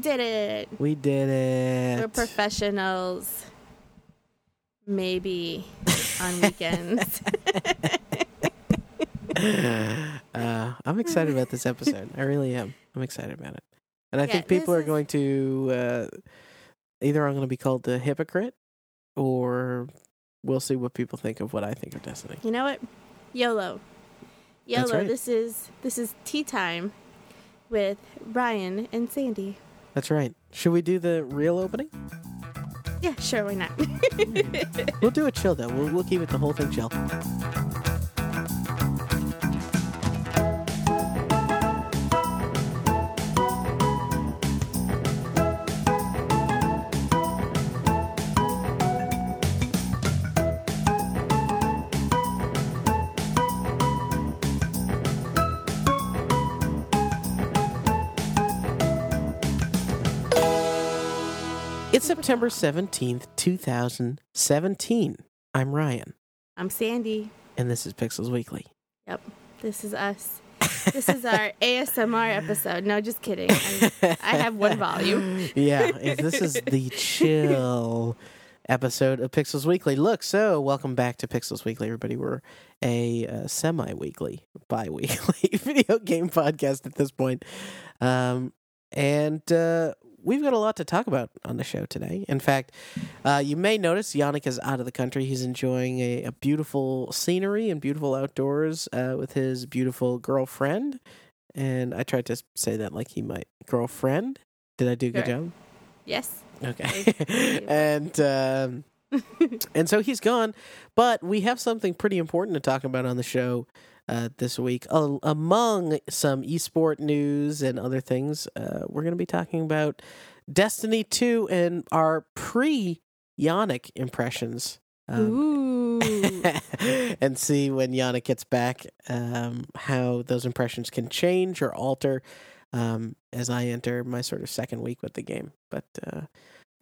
did it. We did it. We're professionals. Maybe on weekends. uh, I'm excited about this episode. I really am. I'm excited about it. And I Yeah, think people are is- going to uh, either I'm going to be called a hypocrite or we'll see what people think of what I think of Destiny. you know what? YOLO. YOLO. right. This is this is tea time with Ryan and Sandy. That's right. Should we do the real opening? Yeah, sure, why not? We'll do it chill though. We'll, we'll keep it the whole thing chill. September 17th, 2017. I'm Ryan, I'm Sandy. and this is Pixels Weekly. Yep. This is us. This is our ASMR episode. No, just kidding. I'm- I have one volume. yeah, this is the chill episode of Pixels Weekly. Look, so welcome back to Pixels Weekly, everybody. We're a uh, semi-weekly, bi-weekly video game podcast at this point, um, and uh, we've got a lot to talk about on the show today. In fact, uh, you may notice Yannick is out of the country. He's enjoying a, a beautiful scenery and beautiful outdoors uh, with his beautiful girlfriend. And I tried to say that like he might girlfriend. Did I do a good Sure. job? Yes. Okay. And um, and so he's gone, but we have something pretty important to talk about on the show uh, this week. Uh, among some esport news and other things, uh, we're going to be talking about Destiny 2 and our pre Yannick impressions. Um, Ooh. and see when Yannick gets back um, how those impressions can change or alter um, as I enter my sort of second week with the game. But uh,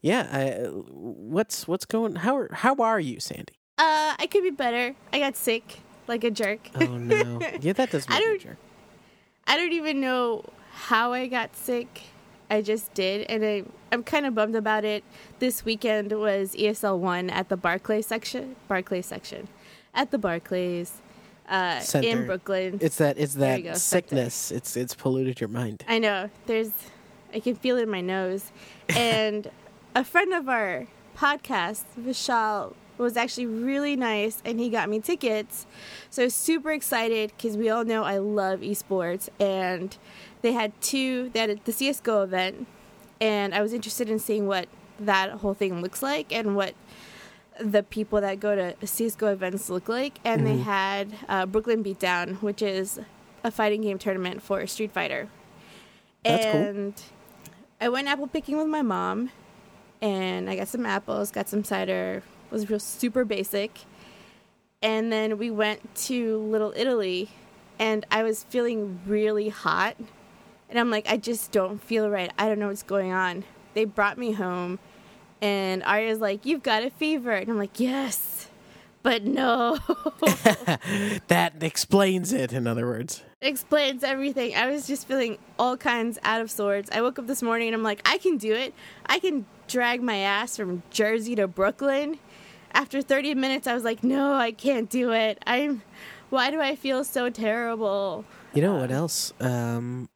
yeah, I, what's what's going? How are, how are you, Sandy? Uh, I could be better. I got sick like a jerk. Oh no, yeah, that does I make me don't- jerk. I don't even know how I got sick. I just did, and I, I'm kind of bummed about it. This weekend was ESL one at the Barclays section. Barclays section, at the Barclays, uh, Center. in Brooklyn. It's that it's that go, sickness. It's it's polluted your mind. I know. There's, I can feel it in my nose. And a friend of our podcast, Vishal, was actually really nice and he got me tickets. So super excited because we all know I love esports. And they had two, they had the CSGO event. And I was interested in seeing what that whole thing looks like and what the people that go to CSGO events look like. And they Mhm. had uh, Brooklyn Beatdown, which is a fighting game tournament for Street Fighter. That's cool. and I went apple picking with my mom, and I got some apples, got some cider. Was real super basic, and then we went to Little Italy, and I was feeling really hot, and I'm like, I just don't feel right. I don't know what's going on. They brought me home, and Arya's like, "You've got a fever," and I'm like, "Yes." But no, that explains it. In other words, explains everything. I was just feeling all kinds out of sorts. I woke up this morning and I'm like, I can do it. I can drag my ass from Jersey to Brooklyn. After 30 minutes, I was like, no, I can't do it. I'm. Why do I feel so terrible? you know what else um,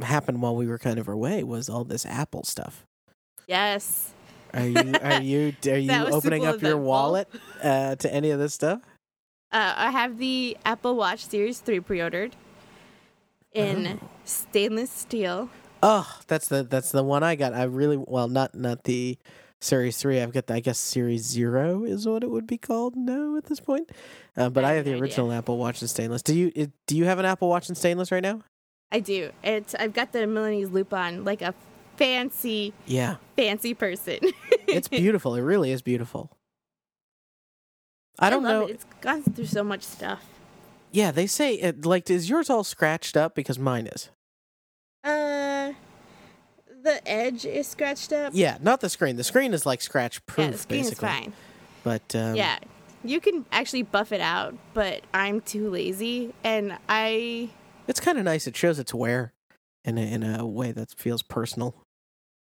happened while we were kind of away was all this Apple stuff. Yes. Are you are you are you opening up your wallet uh, to any of this stuff? Uh, I have the Apple Watch Series 3 pre ordered in Oh. stainless steel. Oh, that's the that's the one I got. I really well not not the Series Three. I've got the, I guess Series Zero is what it would be called now at this point. Uh, but I I have have the no idea. original Apple Watch in stainless. Do you it, do you have an Apple Watch in stainless right now? I do. It's I've got the Milanese loop on like a fancy, Yeah, fancy person. it's beautiful. it really is beautiful. I don't love know. It. It's gone through so much stuff. Yeah, they say it, like is yours all scratched up because mine is. Uh, the edge is scratched up. Yeah, not the screen. The screen is like scratch proof yeah, the screen basically. is fine. But um, yeah, you can actually buff it out, but I'm too lazy, and I it's kind of nice. It shows its wear in a, in a way that feels personal.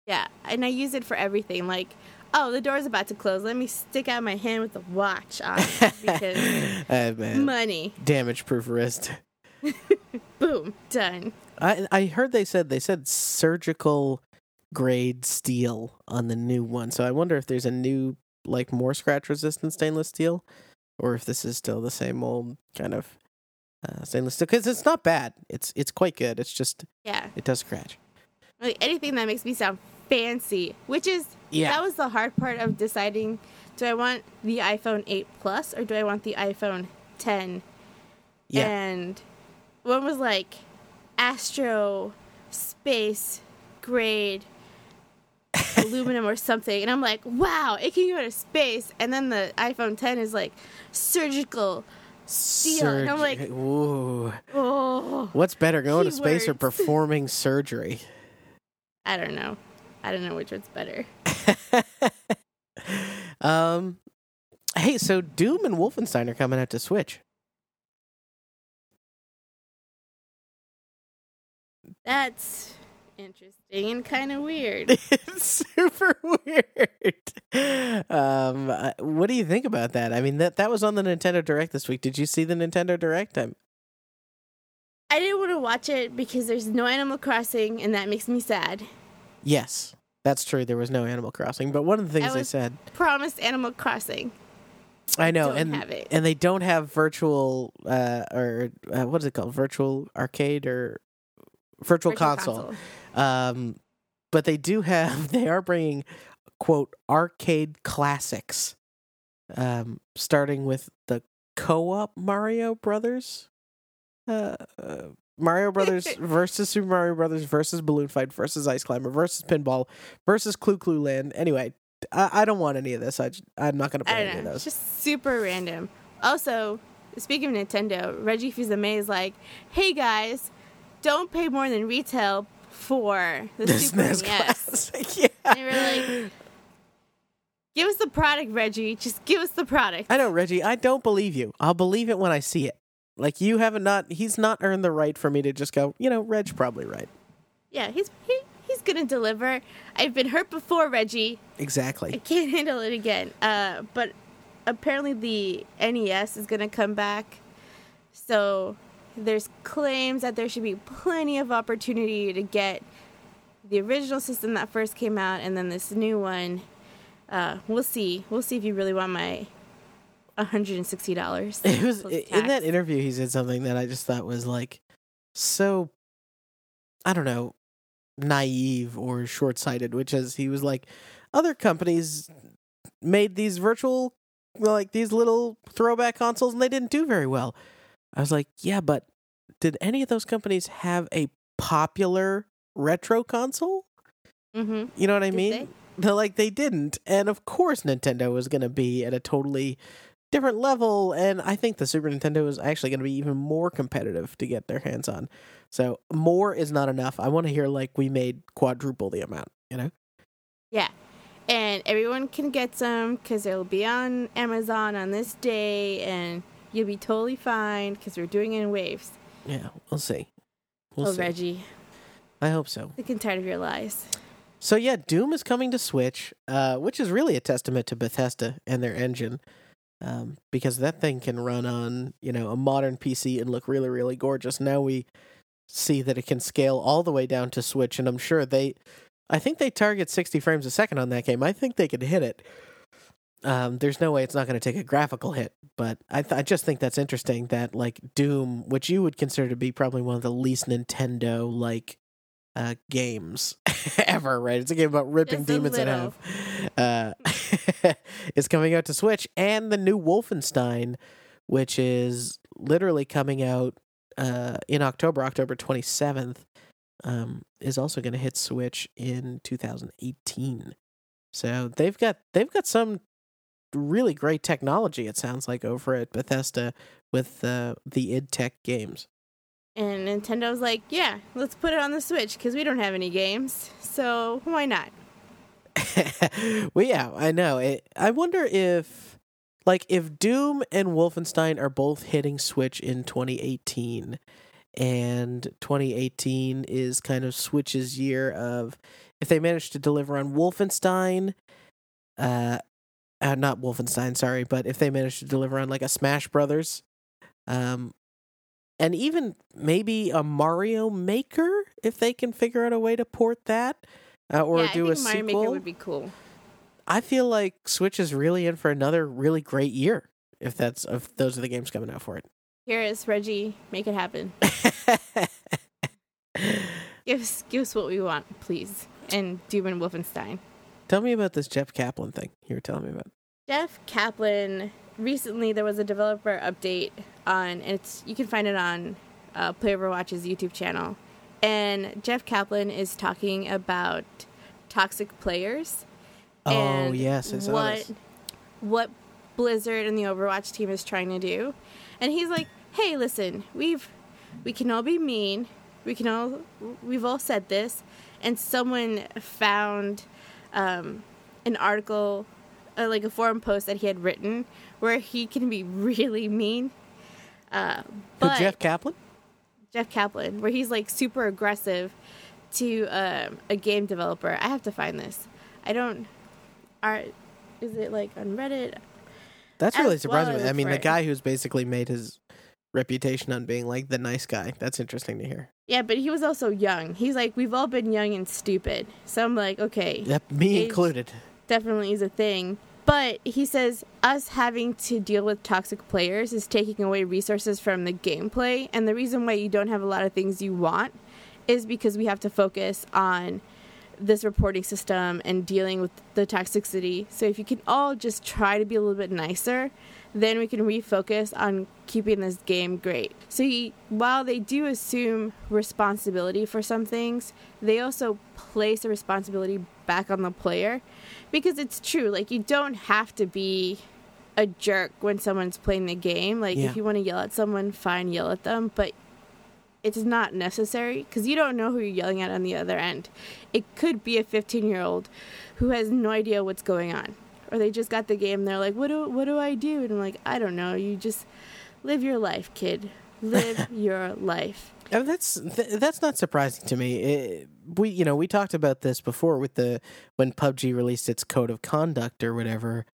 Yeah, and I use it for everything. Like, oh, the door's about to close. Let me stick out my hand with the watch on because man, money. damage proof wrist. Boom, done. I I heard they said they said surgical grade steel on the new one. So I wonder if there's a new like more scratch resistant stainless steel, or if this is still the same old kind of uh, stainless steel. Because it's not bad. It's it's quite good. It's just Yeah, it does scratch. like anything that makes me sound fancy, which is Yeah. that was the hard part of deciding: do I want the iPhone 8 Plus or do I want the iPhone 10? Yeah. And one was like Astro Space Grade aluminum or something. And I'm like, wow, it can go to space. And then the iPhone 10 is like surgical steel. And I'm like, Ooh. oh, What's better, going to space or performing surgery? I don't know. I don't know which one's better. um, hey, so Doom and Wolfenstein are coming out to Switch. That's interesting and kind of weird. it's super weird. Um, what do you think about that? I mean, that that was on the Nintendo Direct this week. Did you see the Nintendo Direct? I'm, I didn't want to watch it because there's no Animal Crossing, and that makes me sad. yes, that's true. There was no Animal Crossing, but one of the things I they said, Promised Animal Crossing. I know, don't and have it. and they don't have virtual uh, or uh, what is it called? Virtual arcade or virtual, Virtual console. Um, but they do have. They are bringing quote arcade classics. Um, starting with the co-op Mario Brothers. Uh, uh, Mario Brothers versus Super Mario Brothers versus Balloon Fight versus Ice Climber versus Pinball versus Clu Clu Land. Anyway, I, I don't want any of this. I I'm not going to play any don't of know. It's those. just super random. Also, speaking of Nintendo, Reggie Fils-Aimé is like, "Hey guys, don't pay more than retail for the The Super SNES NES. classic. Yeah. Were like, Give us the product, Reggie. Just give us the product." I know, Reggie. I don't believe you. I'll believe it when I see it. Like you haven't not. He's not earned the right for me to just go. You know, Reg probably right. Yeah, he's he, he's gonna deliver. I've been hurt before, Reggie. Exactly. I can't handle it again. Uh, but apparently the NES is gonna come back, so there's claims that there should be plenty of opportunity to get the original system that first came out, and then this new one. Uh, we'll see. We'll see if you really want my hundred and sixty dollars. It was in that interview. He said something that I just thought was like so. I don't know, naive or short sighted. Which is, he was like, other companies made these virtual, like these little throwback consoles, and they didn't do very well. I was like, yeah, but did any of those companies have a popular retro console? Mm-hmm. You know what I Did mean? they? They're like they didn't, and of course Nintendo was going to be at a totally different level, and I think the Super Nintendo is actually going to be even more competitive to get their hands on. So more is not enough. I want to hear like we made quadruple the amount. You know? Yeah. And everyone can get some because it'll be on Amazon on this day and you'll be totally fine because we're doing it in waves. Yeah, we'll see. We'll oh, see. Reggie. I hope so. Sick and tired of your lies. So yeah, Doom is coming to Switch, uh, which is really a testament to Bethesda and their engine, um, because that thing can run on you know a modern PC and look really really gorgeous. Now we see that it can scale all the way down to Switch, and I'm sure they, I think they target 60 frames a second on that game. I think they could hit it. Um, there's no way it's not going to take a graphical hit, but I th- I just think that's interesting that like Doom, which you would consider to be probably one of the least Nintendo like uh, games ever, right? It's a game about ripping a demons in half. Uh, is coming out to Switch, and the new Wolfenstein, which is literally coming out uh, in October, October twenty seventh, um, is also going to hit Switch in 2018. So they've got they've got some really great technology. It sounds like over at Bethesda with uh, the id Tech games. And Nintendo's like, yeah, let's put it on the Switch because we don't have any games. So why not? well, yeah, I know. It, I wonder if, like, if Doom and Wolfenstein are both hitting Switch in 2018, and 2018 is kind of Switch's year of if they manage to deliver on Wolfenstein, uh, uh, not Wolfenstein, sorry, but if they manage to deliver on like a Smash Brothers, um, and even maybe a Mario Maker, if they can figure out a way to port that, uh, or yeah, do I a think Mario sequel. Maker would be cool. I feel like Switch is really in for another really great year if that's if those are the games coming out for it. Here is Reggie. Make it happen. Give us, give us what we want, please. And Doom and Wolfenstein. Tell me about this Jeff Kaplan thing you were telling me about. Jeff Kaplan. Recently, there was a developer update on, and it's you can find it on uh, Play Overwatch's YouTube channel. And Jeff Kaplan is talking about toxic players. Oh and yes, I what this. what Blizzard and the Overwatch team is trying to do. And he's like, "Hey, listen, we've we can all be mean. We can all we've all said this." And someone found um, an article, uh, like a forum post that he had written, where he can be really mean. Uh, but Jeff Kaplan? Jeff Kaplan, where he's like super aggressive to um, a game developer. I have to find this. I don't. Are is it like on Reddit? That's really surprising. I. I mean, the guy who's basically made his reputation on being like the nice guy. That's interesting to hear. Yeah, but he was also young. He's like, we've all been young and stupid. So I'm like, okay, Yep, me included. definitely is a thing. But he says us having to deal with toxic players is taking away resources from the gameplay. And the reason why you don't have a lot of things you want is because we have to focus on this reporting system and dealing with the toxicity. So if you can all just try to be a little bit nicer, then we can refocus on keeping this game great. So he, while they do assume responsibility for some things, they also place the responsibility back on the player because it's true. Like you don't have to be a jerk when someone's playing the game. Like Yeah. if you want to yell at someone, fine, yell at them, but it's not necessary because you don't know who you're yelling at on the other end. It could be a 15 year old who has no idea what's going on, or they just got the game. They're like, "What do what do I do?" And I'm like, "I don't know. You just live your life, kid. Live your life." I mean, that's th- that's not surprising to me. It, we you know we talked about this before with the when PUBG released its code of conduct or whatever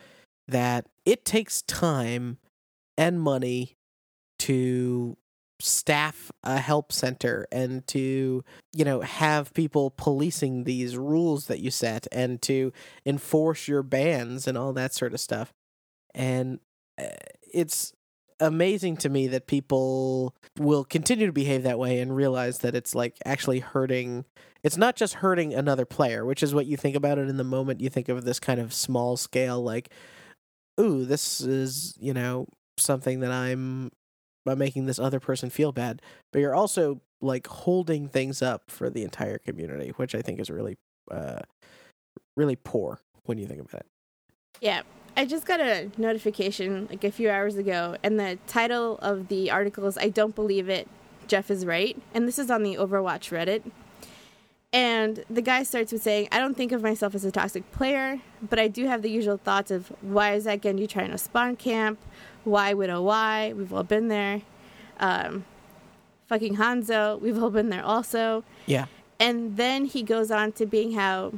that it takes time and money to staff a help center and to you know have people policing these rules that you set and to enforce your bans and all that sort of stuff. And uh, it's amazing to me that people will continue to behave that way and realize that it's like actually hurting it's not just hurting another player which is what you think about it in the moment you think of this kind of small scale like ooh this is you know something that i'm by making this other person feel bad but you're also like holding things up for the entire community which i think is really uh really poor when you think about it Yeah. I just got a notification like a few hours ago, and the title of the article is I Don't Believe It, Jeff is Right. And this is on the Overwatch Reddit. And the guy starts with saying, I don't think of myself as a toxic player, but I do have the usual thoughts of why is that Genji trying to spawn camp? Why Widow Why? We've all been there. Um, fucking Hanzo, we've all been there also. yeah And then he goes on to being how,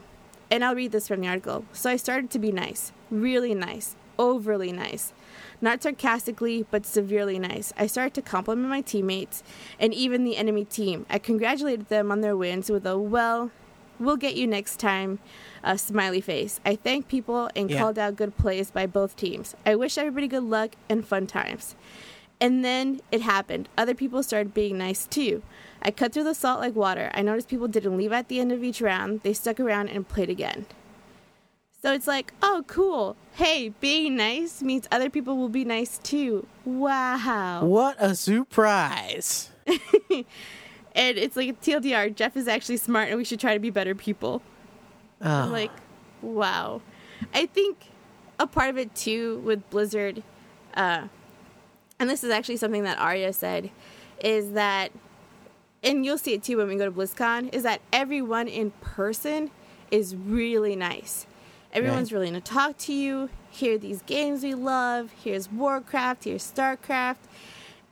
and I'll read this from the article. So I started to be nice, really nice, overly nice. Not sarcastically, but severely nice. I started to compliment my teammates and even the enemy team. I congratulated them on their wins with a, well, we'll get you next time, a smiley face. I thanked people and Yeah. called out good plays by both teams. I wish everybody good luck and fun times. And then it happened. Other people started being nice too. I cut through the salt like water. I noticed people didn't leave at the end of each round. They stuck around and played again. So it's like, oh, cool. Hey, being nice means other people will be nice too. Wow. what a surprise And it's like a TLDR, Jeff is actually smart and we should try to be better people. oh. I'm like, wow. I think a part of it too with Blizzard, uh, and this is actually something that Arya said, is that, and you'll see it too when we go to BlizzCon, is that everyone in person is really nice. Everyone's really going to talk to you. Here are these games we love. Here's Warcraft. Here's Starcraft.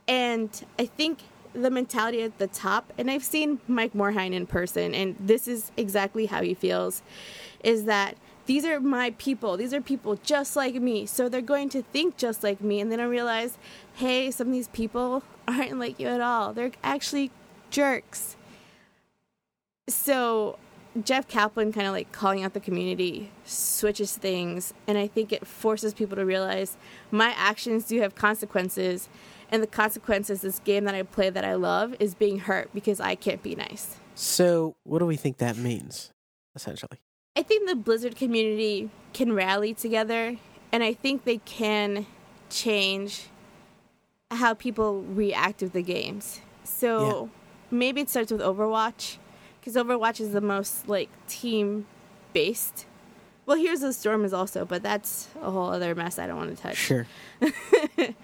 And I think the mentality at the top, and I've seen Mike Morhaime in person, and this is exactly how he feels is that these are my people. These are people just like me. So they're going to think just like me. And then I realize, hey, some of these people aren't like you at all. They're actually jerks. So Jeff Kaplan kind of like calling out the community switches things. And I think it forces people to realize my actions do have consequences. And the consequence is this game that I play that I love is being hurt because I can't be nice. So, what do we think that means, essentially? I think the Blizzard community can rally together, and I think they can change how people react to the games. So yeah. maybe it starts with Overwatch, because Overwatch is the most like team based. Well, Heroes of the Storm is also, but that's a whole other mess I don't want to touch. Sure.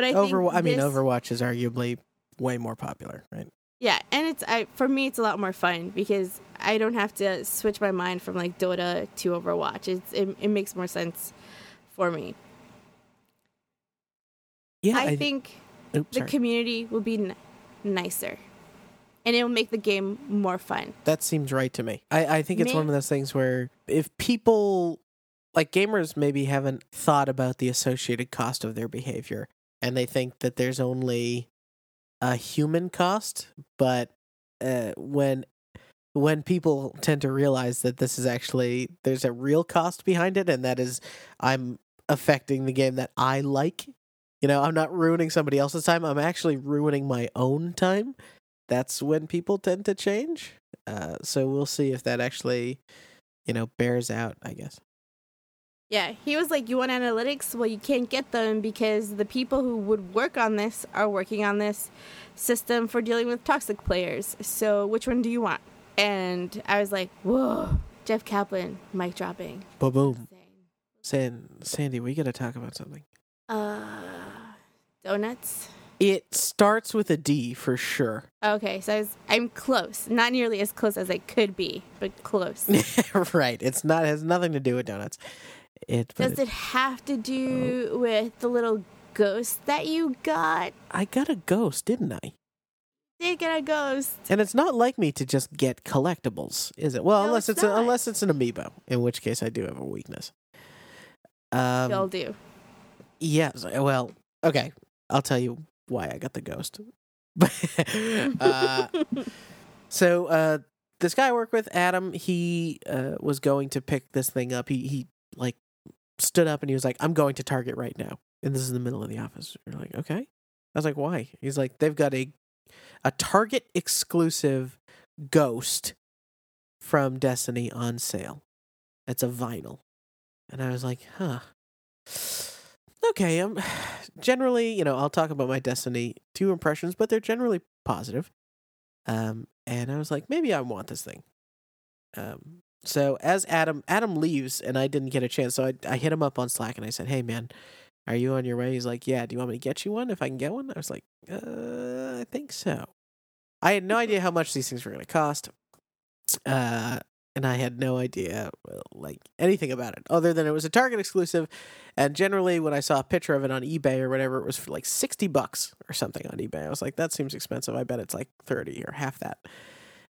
but I Overwatch. I mean, this... Overwatch is arguably way more popular, right? Yeah, and it's I for me it's a lot more fun because I don't have to switch my mind from like Dota to Overwatch. It's it, it makes more sense for me. Yeah, I, I think oops, the community will be n- nicer, and it will make the game more fun. That seems right to me. I I think it's May- one of those things where if people like gamers maybe haven't thought about the associated cost of their behavior, and they think that there's only a human cost, but uh, when when people tend to realize that this is actually there's a real cost behind it, and that is I'm affecting the game that I like. You know, I'm not ruining somebody else's time. I'm actually ruining my own time. That's when people tend to change. Uh, so we'll see if that actually, you know, bears out. I guess. Yeah, he was like, You want analytics? Well, you can't get them because the people who would work on this are working on this system for dealing with toxic players. So, which one do you want? And I was like, Whoa, Jeff Kaplan, mic dropping. Boom, boom. San- Sandy, we got to talk about something. Uh, donuts? It starts with a D for sure. Okay, so I was, I'm close. Not nearly as close as I could be, but close. right. It's not has nothing to do with donuts. It Does it, have to do oh. with the little ghost that you got? I got a ghost, didn't I? Did get a ghost. And it's not like me to just get collectibles, is it? Well, no, unless it's, it's a, unless it's an amiibo, in which case I do have a weakness. Um, You'll do. Yes. Well, okay. I'll tell you why I got the ghost. uh, so uh, this guy I work with, Adam, he uh, was going to pick this thing up. He he like stood up and he was like, I'm going to Target right now. And this is in the middle of the office. You're like, okay. I was like, why? He's like, they've got a a Target exclusive ghost from Destiny on sale. It's a vinyl. And I was like, huh. Okay, um generally, you know, I'll talk about my Destiny 2 impressions, but they're generally positive. Um and I was like, maybe I want this thing. Um so as Adam Adam leaves and I didn't get a chance, so I I hit him up on Slack and I said, "Hey man, are you on your way?" He's like, "Yeah. Do you want me to get you one? If I can get one?" I was like, "Uh, I think so." I had no idea how much these things were going to cost, uh, and I had no idea like anything about it other than it was a Target exclusive. And generally, when I saw a picture of it on eBay or whatever, it was for like sixty bucks or something on eBay. I was like, "That seems expensive. I bet it's like thirty or half that."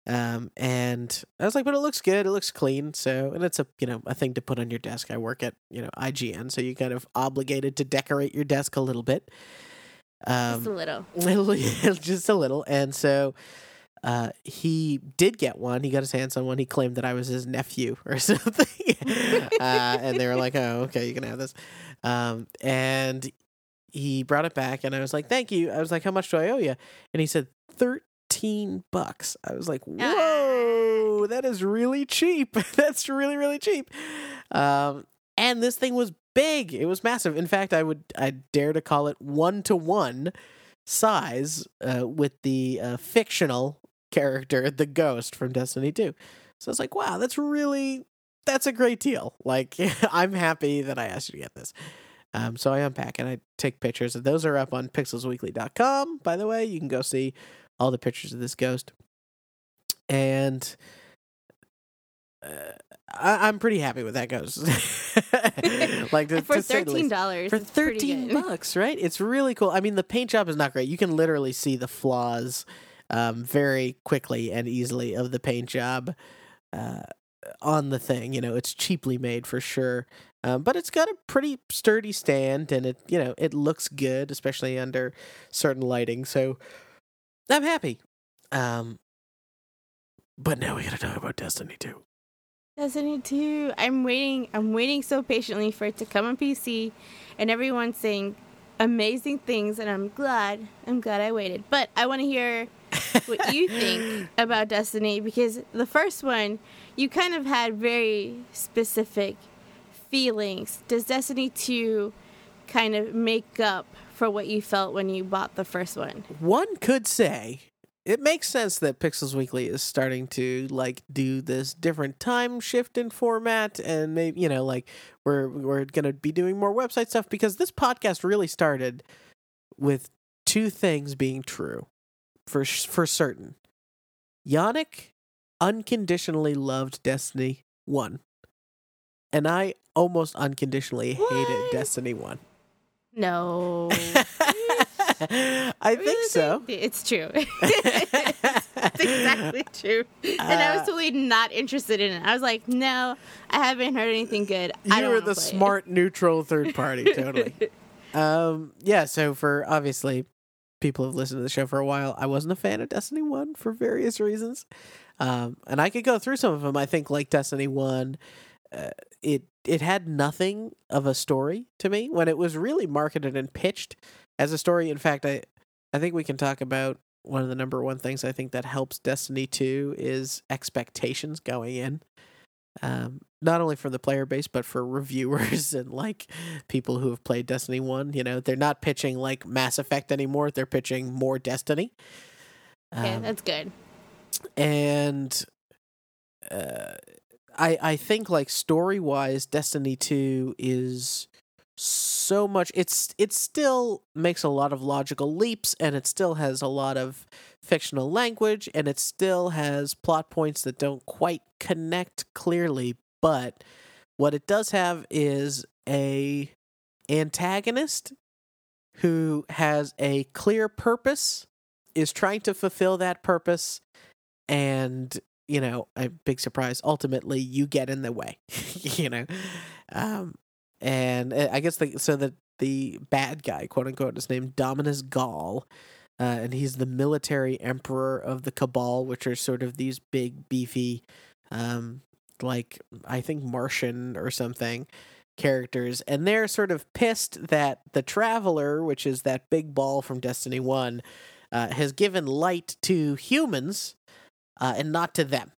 Um, and I was like, but it looks good. It looks clean. So, and it's a, you know, a thing to put on your desk. I work at, you know, IGN. So you kind of obligated to decorate your desk a little bit. Um, just a little. just a little. And so, uh, he did get one. He got his hands on one. He claimed that I was his nephew or something. uh, and they were like, oh, okay, you can have this. Um, and he brought it back and I was like, thank you. I was like, how much do I owe you? And he said, 13 15 bucks. I was like, ah. whoa, that is really cheap. That's really, really cheap. Um, and this thing was big. It was massive. In fact, I would, I dare to call it one to one size uh, with the uh, fictional character, the ghost from Destiny 2. So I was like, wow, that's really, that's a great deal. Like, I'm happy that I asked you to get this. Um, so I unpack and I take pictures. Those are up on pixelsweekly.com, by the way. You can go see all the pictures of this ghost. And uh, I, I'm pretty happy with that ghost. like to, for thirteen dollars, for 13 bucks, right? It's really cool. I mean, the paint job is not great. You can literally see the flaws um, very quickly and easily of the paint job uh, on the thing. You know, it's cheaply made for sure. Um, but it's got a pretty sturdy stand and it, you know, it looks good, especially under certain lighting. So I'm happy. Um, but now we got to talk about Destiny 2. Destiny 2. I'm waiting. I'm waiting so patiently for it to come on PC, and everyone's saying amazing things, and I'm glad. I'm glad I waited. But I want to hear what you think about Destiny because the first one, you kind of had very specific feelings. Does Destiny 2 kind of make up for what you felt when you bought the first one? One could say it makes sense that Pixels Weekly is starting to like do this different time shift in format and maybe you know like we're we're going to be doing more website stuff because this podcast really started with two things being true for for certain. Yannick unconditionally loved Destiny 1 and I almost unconditionally hated Destiny 1. No. I think so. It's true. It's exactly true. And I was Uh, totally not interested in it. I was like, no, I haven't heard anything good. You were the play it." smart, neutral third party, totally. um, yeah. So for obviously people who've listened to the show for a while, I wasn't a fan of Destiny One for various reasons, um, and I could go through some of them. I think like Destiny One, uh, it it had nothing of a story to me when it was really marketed and pitched as a story. In fact, I I think we can talk about one of the number one things I think that helps Destiny 2 is expectations going in. Um, not only for the player base, but for reviewers and like people who have played Destiny 1. You know, they're not pitching like Mass Effect anymore, they're pitching more Destiny. Okay, Um, that's good. and uh, I I think like story wise, Destiny Two is so much. It's it still makes a lot of logical leaps, and it still has a lot of fictional language, and it still has plot points that don't quite connect clearly. But what it does have is a antagonist who has a clear purpose, is trying to fulfill that purpose, and you know, a big surprise. Ultimately, you get in the way. you know, um, and uh, I guess the so the the bad guy, quote unquote, is named Dominus Ghaul, uh, and he's the military emperor of the Cabal, which are sort of these big, beefy, um, like I think Martian or something characters, and they're sort of pissed that the Traveler, which is that big ball from Destiny One, uh, has given light to humans uh, and not to them.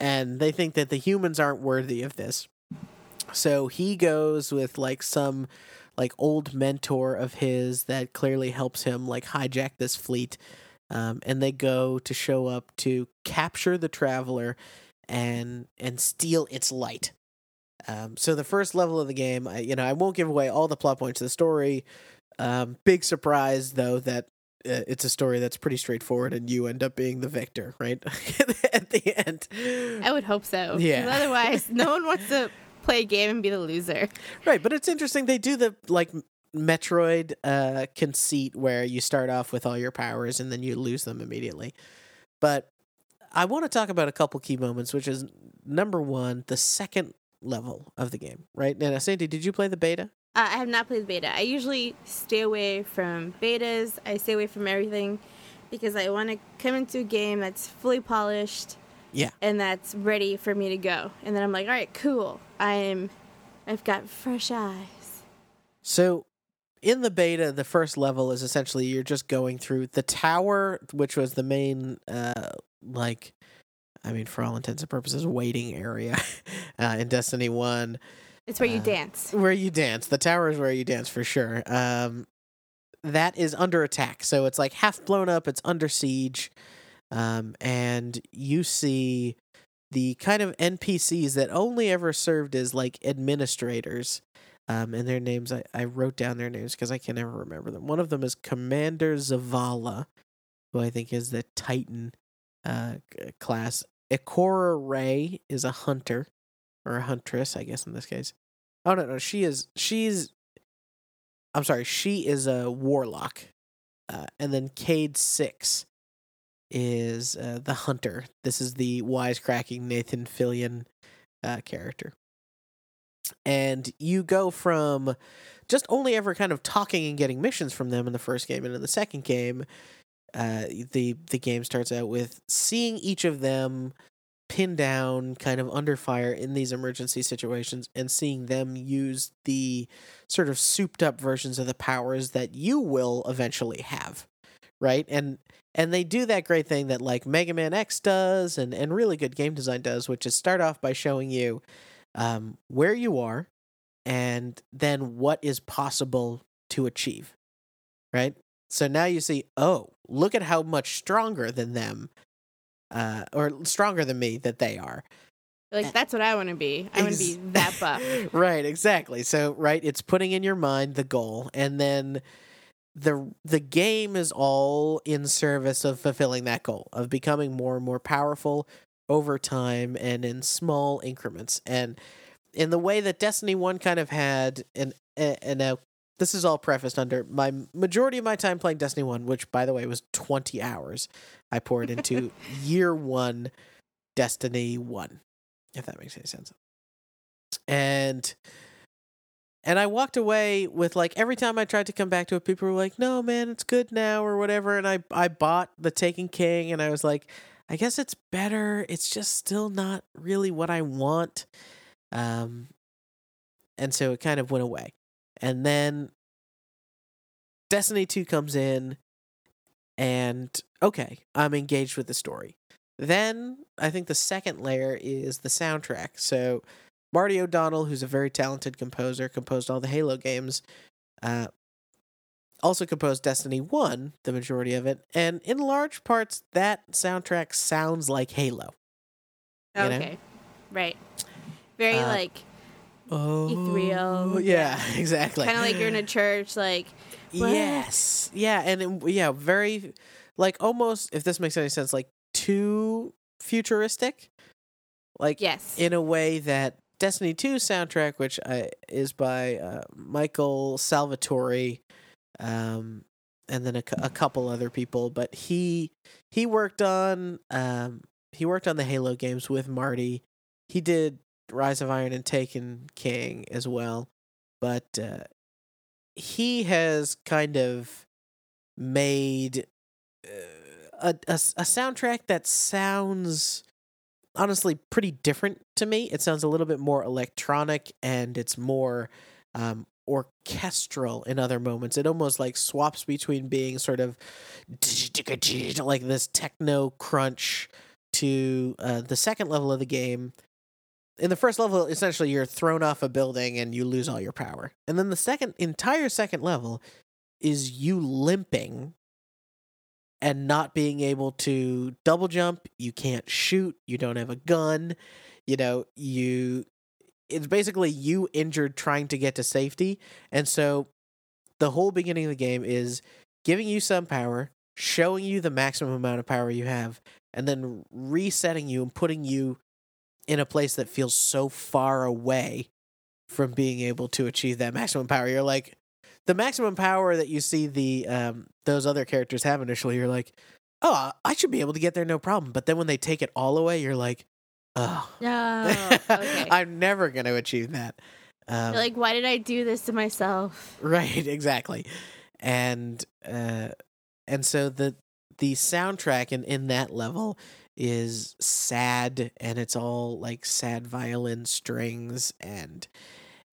And they think that the humans aren't worthy of this. So he goes with like some like old mentor of his that clearly helps him like hijack this fleet. Um, and they go to show up to capture the traveler and and steal its light. Um, so the first level of the game, I, you know, I won't give away all the plot points of the story. Um, big surprise though that it's a story that's pretty straightforward and you end up being the victor, right? At the end. I would hope so Yeah. Otherwise, no one wants to play a game and be the loser. Right, but it's interesting they do the like Metroid uh conceit where you start off with all your powers and then you lose them immediately. But I want to talk about a couple key moments, which is number one, the second level of the game, right? Now, Sandy, did you play the beta? Uh, I have not played beta. I usually stay away from betas. I stay away from everything because I want to come into a game that's fully polished Yeah. and that's ready for me to go. And then I'm like, all right, cool. I'm, I've got fresh eyes. So in the beta, the first level is essentially you're just going through the tower, which was the main uh like I mean, for all intents and purposes, waiting area uh, in Destiny One. It's where you Uh, dance. where you dance. The tower is where you dance for sure. Um, that is under attack, so it's like half blown up. It's under siege, um, and you see the kind of NPCs that only ever served as like administrators. Um, and their names, I, I wrote down their names because I can never remember them. One of them is Commander Zavala, who I think is the Titan uh, class. Ikora Rey is a hunter. Or a huntress, I guess in this case. Oh no, no, she is she's I'm sorry, she is a warlock. Uh, and then Cayde-6 is uh, the hunter. This is the wisecracking Nathan Fillion uh, character. And you go from just only ever kind of talking and getting missions from them in the first game, and in the second game, uh, the the game starts out with seeing each of them pinned down, kind of under fire in these emergency situations, and seeing them use the sort of souped up versions of the powers that you will eventually have, right? And and they do that great thing that like Mega Man X does, and and really good game design does, which is start off by showing you um, where you are, and then what is possible to achieve, right? So now you see, oh, look at how much stronger than them uh, or stronger than me that they are. Like that's what I want to be. I want to be that buff. right, exactly. So, right, it's putting in your mind the goal, and then the the game is all in service of fulfilling that goal of becoming more and more powerful over time and in small increments. And in the way that Destiny One kind of had, an an, now this is all prefaced under my majority of my time playing Destiny 1, which by the way was 20 hours. I poured into year 1 Destiny 1, if that makes any sense. And and I walked away with like every time I tried to come back to it people were like, "No, man, it's good now" or whatever, and I I bought The Taken King and I was like, I guess it's better. It's just still not really what I want. Um and so it kind of went away. And then Destiny 2 comes in, and okay, I'm engaged with the story. Then I think the second layer is the soundtrack. So Marty O'Donnell, who's a very talented composer, composed all the Halo games. Uh, also composed Destiny 1, the majority of it. And in large parts, that soundtrack sounds like Halo. Okay. Know? Right. Very uh, like oh, ethereal. Yeah, exactly. Kind of like you're in a church, like. What? Yes. Yeah, and it, yeah, very, like almost. If this makes any sense, like too futuristic. Like yes, in a way that Destiny 2 soundtrack, which uh, is by uh, Michael Salvatori, um, and then a, a couple other people, but he he worked on um, he worked on the Halo games with Marty. He did Rise of Iron and Taken King as well, but uh, he has kind of made uh, a, a a soundtrack that sounds honestly pretty different to me. It sounds a little bit more electronic and it's more um, orchestral in other moments. It almost like swaps between being sort of like this techno crunch to uh, the second level of the game in the first level, essentially you're thrown off a building and you lose all your power. And then the second entire second level is you limping and not being able to double jump, you can't shoot, you don't have a gun, you know, you it's basically you injured trying to get to safety. And so the whole beginning of the game is giving you some power, showing you the maximum amount of power you have, and then resetting you and putting you in a place that feels so far away from being able to achieve that maximum power. You're like the maximum power that you see the um those other characters have initially, you're like, oh, I should be able to get there no problem. But then when they take it all away, you're like, oh, no, okay. I'm never going to achieve that. Um, like, why did I do this to myself? Right, exactly, and uh, and so the the soundtrack in in that level is sad and it's all like sad violin strings and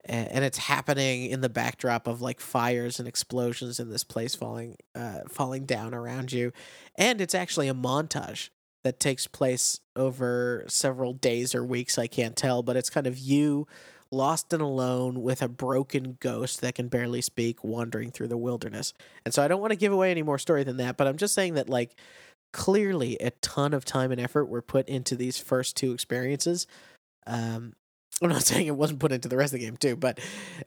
and it's happening in the backdrop of like fires and explosions in this place falling uh falling down around you and it's actually a montage that takes place over several days or weeks I can't tell but it's kind of you lost and alone with a broken ghost that can barely speak wandering through the wilderness. And so I don't want to give away any more story than that, but I'm just saying that like clearly a ton of time and effort were put into these first two experiences. Um, I'm not saying it wasn't put into the rest of the game too, but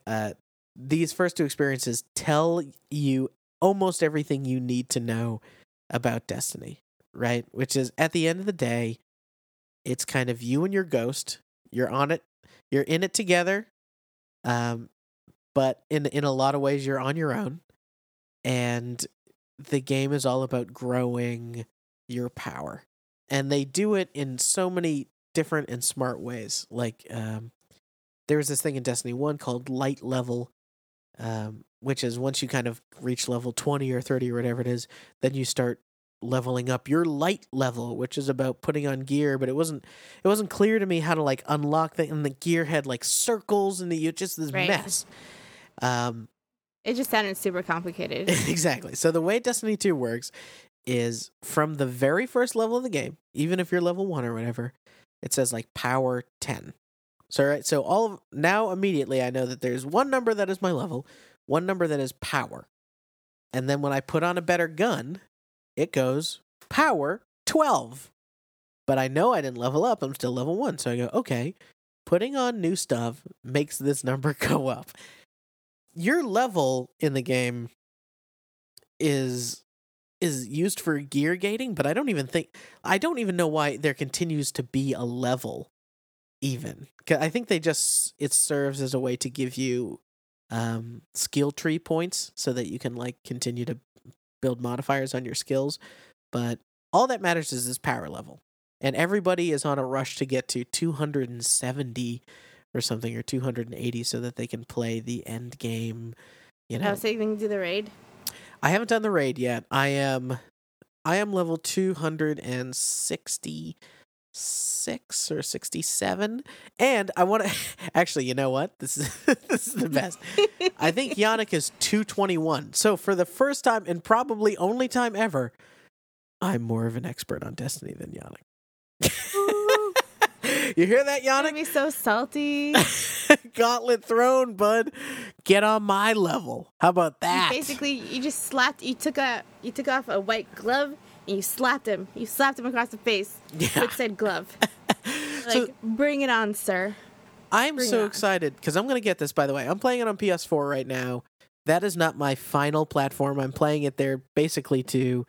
uh, these first two experiences tell you almost everything you need to know about Destiny, right? Which is at the end of the day, it's kind of you and your ghost. You're on it. you're in it together. Um, but in in a lot of ways, you're on your own, and the game is all about growing your power, and they do it in so many different and smart ways. Like, um, there was this thing in Destiny One called light level, um, which is once you kind of reach level twenty or thirty or whatever it is, then you start leveling up your light level, which is about putting on gear, but it wasn't it wasn't clear to me how to like unlock that and the gear had like circles and the you just this Right. mess. Um It just sounded super complicated. exactly. So the way Destiny 2 works is from the very first level of the game, even if you're level 1 or whatever, it says like power 10. So right, so all of, now immediately I know that there's one number that is my level, one number that is power. And then when I put on a better gun, it goes power 12. But I know I didn't level up, I'm still level 1. So I go, okay, putting on new stuff makes this number go up. Your level in the game is is used for gear gating, but I don't even think I don't even know why there continues to be a level even. I think they just it serves as a way to give you um skill tree points so that you can like continue to build modifiers on your skills, but all that matters is this power level. And everybody is on a rush to get to 270 or something or 280 so that they can play the end game, you know. Oh, so you can do the raid? I haven't done the raid yet. I am I am level 266 or 67 and I want to actually, you know what? This is this is the best. I think Yannick is 221. So for the first time and probably only time ever, I'm more of an expert on Destiny than Yannick. You hear that, I'm gonna Yannick? be so salty. Gauntlet thrown, bud. Get on my level. How about You that? basically, you just slapped. You took a. You took off a white glove and you slapped him. You slapped him across the face Yeah. with said glove. Like, So- bring it on, sir. I'm Bring so excited because I'm going to get this, by the way. I'm playing it on PS4 right now. That is not my final platform. I'm playing it there basically to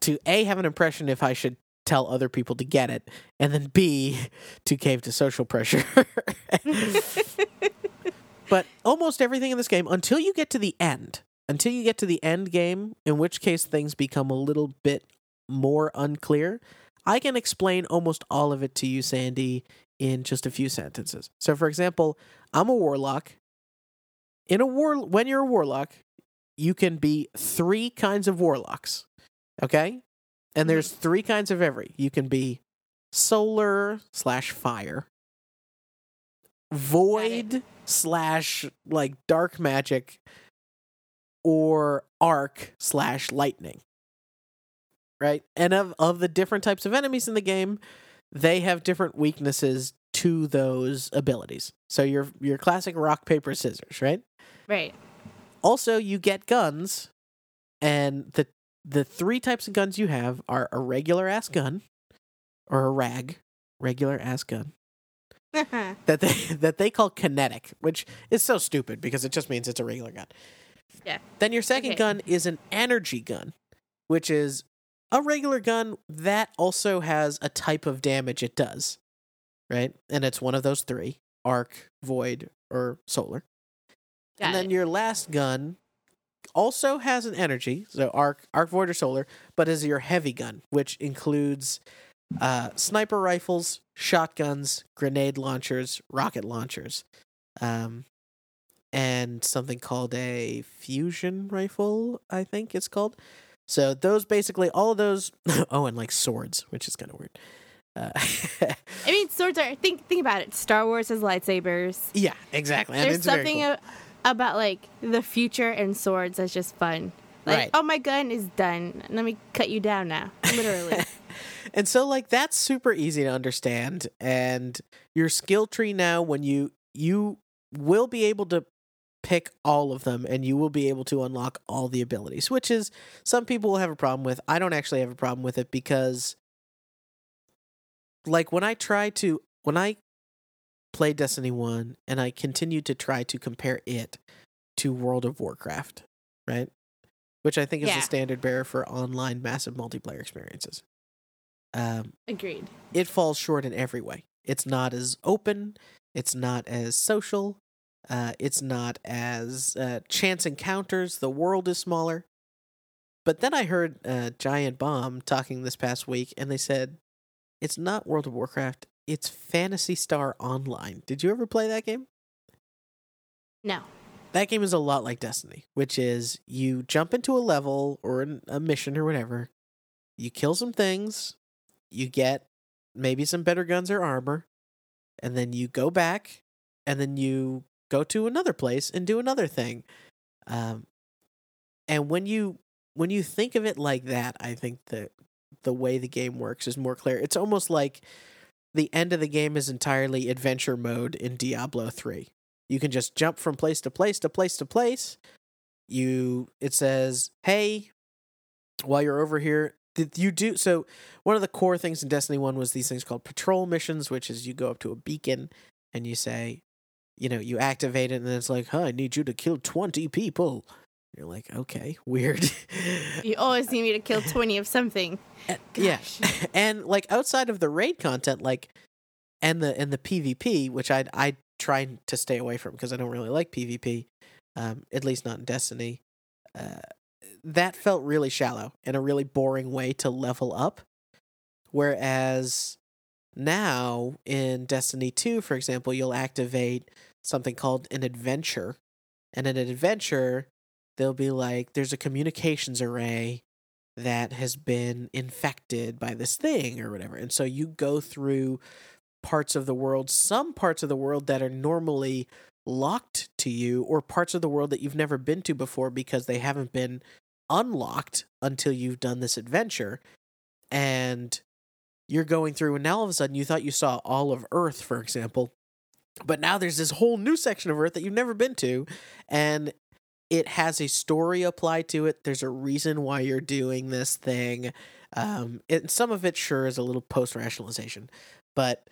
to A have an impression if I should tell other people to get it, and then B to cave to social pressure. but almost everything in this game until you get to the end, until you get to the end game, in which case things become a little bit more unclear, I can explain almost all of it to you, Sandy, in just a few sentences. So, for example, I'm a warlock. In a war, when you're a warlock, you can be three kinds of warlocks. Okay, and mm-hmm. there's three kinds of every. You can be solar slash fire, void slash like dark magic, or arc slash lightning. Right, and of of the different types of enemies in the game, they have different weaknesses to those abilities. So your your classic rock paper scissors, right? right. Also, you get guns, and the the three types of guns you have are a regular ass gun, or a rag, regular ass gun that they that they call kinetic, which is so stupid because it just means it's a regular gun. Yeah. Then your second Okay. gun is an energy gun, which is a regular gun that also has a type of damage it does. Right? And it's one of those three arc, void, or solar. Got and then it. your last gun also has an energy, so arc, arc, void, or solar, but is your heavy gun, which includes uh, sniper rifles, shotguns, grenade launchers, rocket launchers, um, and something called a fusion rifle. I think it's called. So those basically all of those. oh, and like swords, which is kind of weird. Uh, I mean, swords are. Think think about it. Star Wars has lightsabers. yeah, exactly. and There's something cool. About like the future and swords that's just fun. Like, Right. oh, my gun is done. Let me cut you down now. Literally. And so like that's super easy to understand and your skill tree now when you you will be able to pick all of them and you will be able to unlock all the abilities, which is some people will have a problem with. I don't actually have a problem with it because like when I try to when I play Destiny 1 and I continue to try to compare it to World of Warcraft, right? Which I think is Yeah. the standard bearer for online massive multiplayer experiences. Um, Agreed. it falls short in every way. It's not as open. It's not as social. Uh, it's not as uh, chance encounters. The world is smaller. But then I heard uh, Giant Bomb talking this past week, and they said it's not World of Warcraft. It's Phantasy Star Online. Did you ever play that game? No. That game is a lot like Destiny, which is you jump into a level or an, a mission or whatever, you kill some things, you get maybe some better guns or armor, and then you go back, and then you go to another place and do another thing. Um, and when you when you think of it like that, I think that the way the game works is more clear. It's almost like the end of the game is entirely adventure mode in Diablo 3. You can just jump from place to place to place to place. You it says, "Hey, while you're over here, did you do so one of the core things in Destiny 1 was these things called patrol missions, which is you go up to a beacon and you say, you know, you activate it and then it's like, huh, I need you to kill 20 people. You're like, okay, weird. You always need me to kill 20 of something. Uh, yeah. and like outside of the raid content, like and the and the PvP, which I I try to stay away from because I don't really like PvP, um, at least not in Destiny. Uh, that felt really shallow and a really boring way to level up. Whereas now in Destiny 2, for example, you'll activate something called an adventure. And an adventure, they'll be like, there's a communications array that has been infected by this thing or whatever. And so you go through parts of the world, some parts of the world that are normally locked to you, or parts of the world that you've never been to before because they haven't been unlocked until you've done this adventure. And you're going through, and now all of a sudden you thought you saw all of Earth, for example. But now there's this whole new section of Earth that you've never been to, and it has a story applied to it. There's a reason why you're doing this thing. Um, and some of it sure is a little post rationalization, but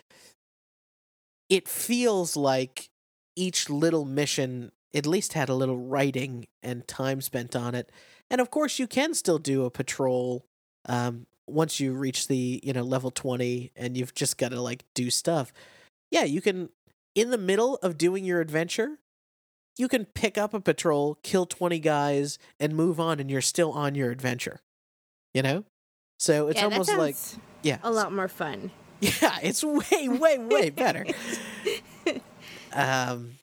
it feels like each little mission at least had a little writing and time spent on it. And of course, you can still do a patrol um, once you reach the you know level twenty, and you've just got to like do stuff. Yeah, you can in the middle of doing your adventure you can pick up a patrol, kill 20 guys, and move on, and you're still on your adventure. You know? So it's yeah, almost like, yeah. a lot more fun. Yeah, it's way, way, way better. um,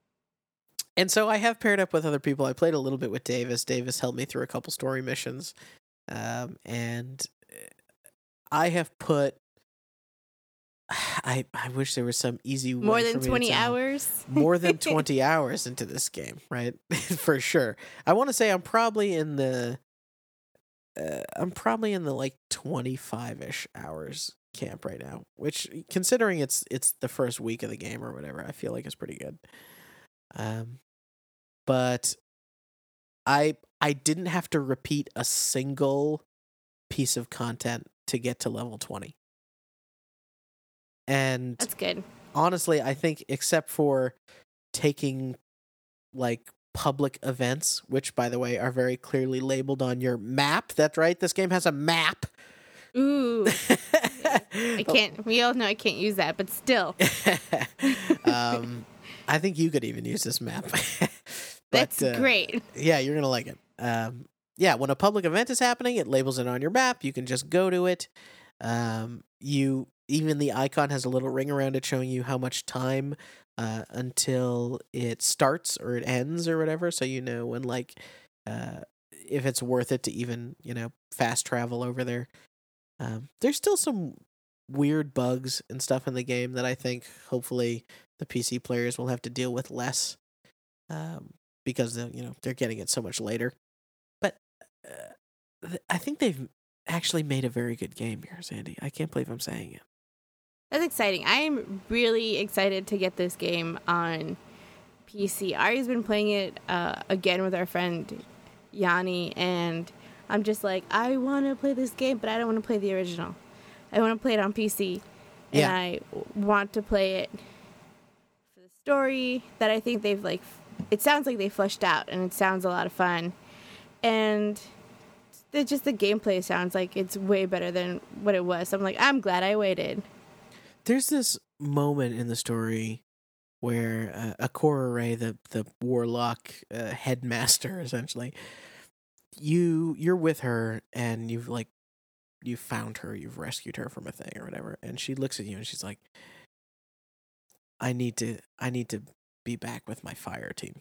and so I have paired up with other people. I played a little bit with Davis. Davis helped me through a couple story missions. Um, and I have put I I wish there was some easy way More than me to 20 tell. hours? More than 20 hours into this game, right? For sure. I want to say I'm probably in the uh, I'm probably in the like 25ish hours camp right now, which considering it's it's the first week of the game or whatever, I feel like it's pretty good. Um but I I didn't have to repeat a single piece of content to get to level 20. And That's good. honestly, I think except for taking like public events, which by the way are very clearly labeled on your map. That's right. This game has a map. Ooh. I can't, we all know I can't use that, but still. um, I think you could even use this map. But, That's uh, great. Yeah, you're gonna like it. Um, yeah, when a public event is happening, it labels it on your map. You can just go to it. Um, you even the icon has a little ring around it showing you how much time uh, until it starts or it ends or whatever, so you know when like uh, if it's worth it to even you know fast travel over there. Um, there's still some weird bugs and stuff in the game that I think hopefully the PC players will have to deal with less. Um, because the, you know they're getting it so much later. But uh, th- I think they've actually made a very good game here, Sandy. I can't believe I'm saying it. That's exciting. I am really excited to get this game on PC. Ari's been playing it uh, again with our friend Yanni, and I'm just like, I want to play this game, but I don't want to play the original. I want to play it on PC, and Yeah. I want to play it for the story that I think they've like. It sounds like they fleshed out, and it sounds a lot of fun, and the, just the gameplay sounds like it's way better than what it was. So I'm like, I'm glad I waited. There's this moment in the story where uh, Ikora Rey, the the warlock uh, headmaster, essentially, you you're with her and you've like you found her, you've rescued her from a thing or whatever, and she looks at you and she's like, "I need to, I need to be back with my fire team."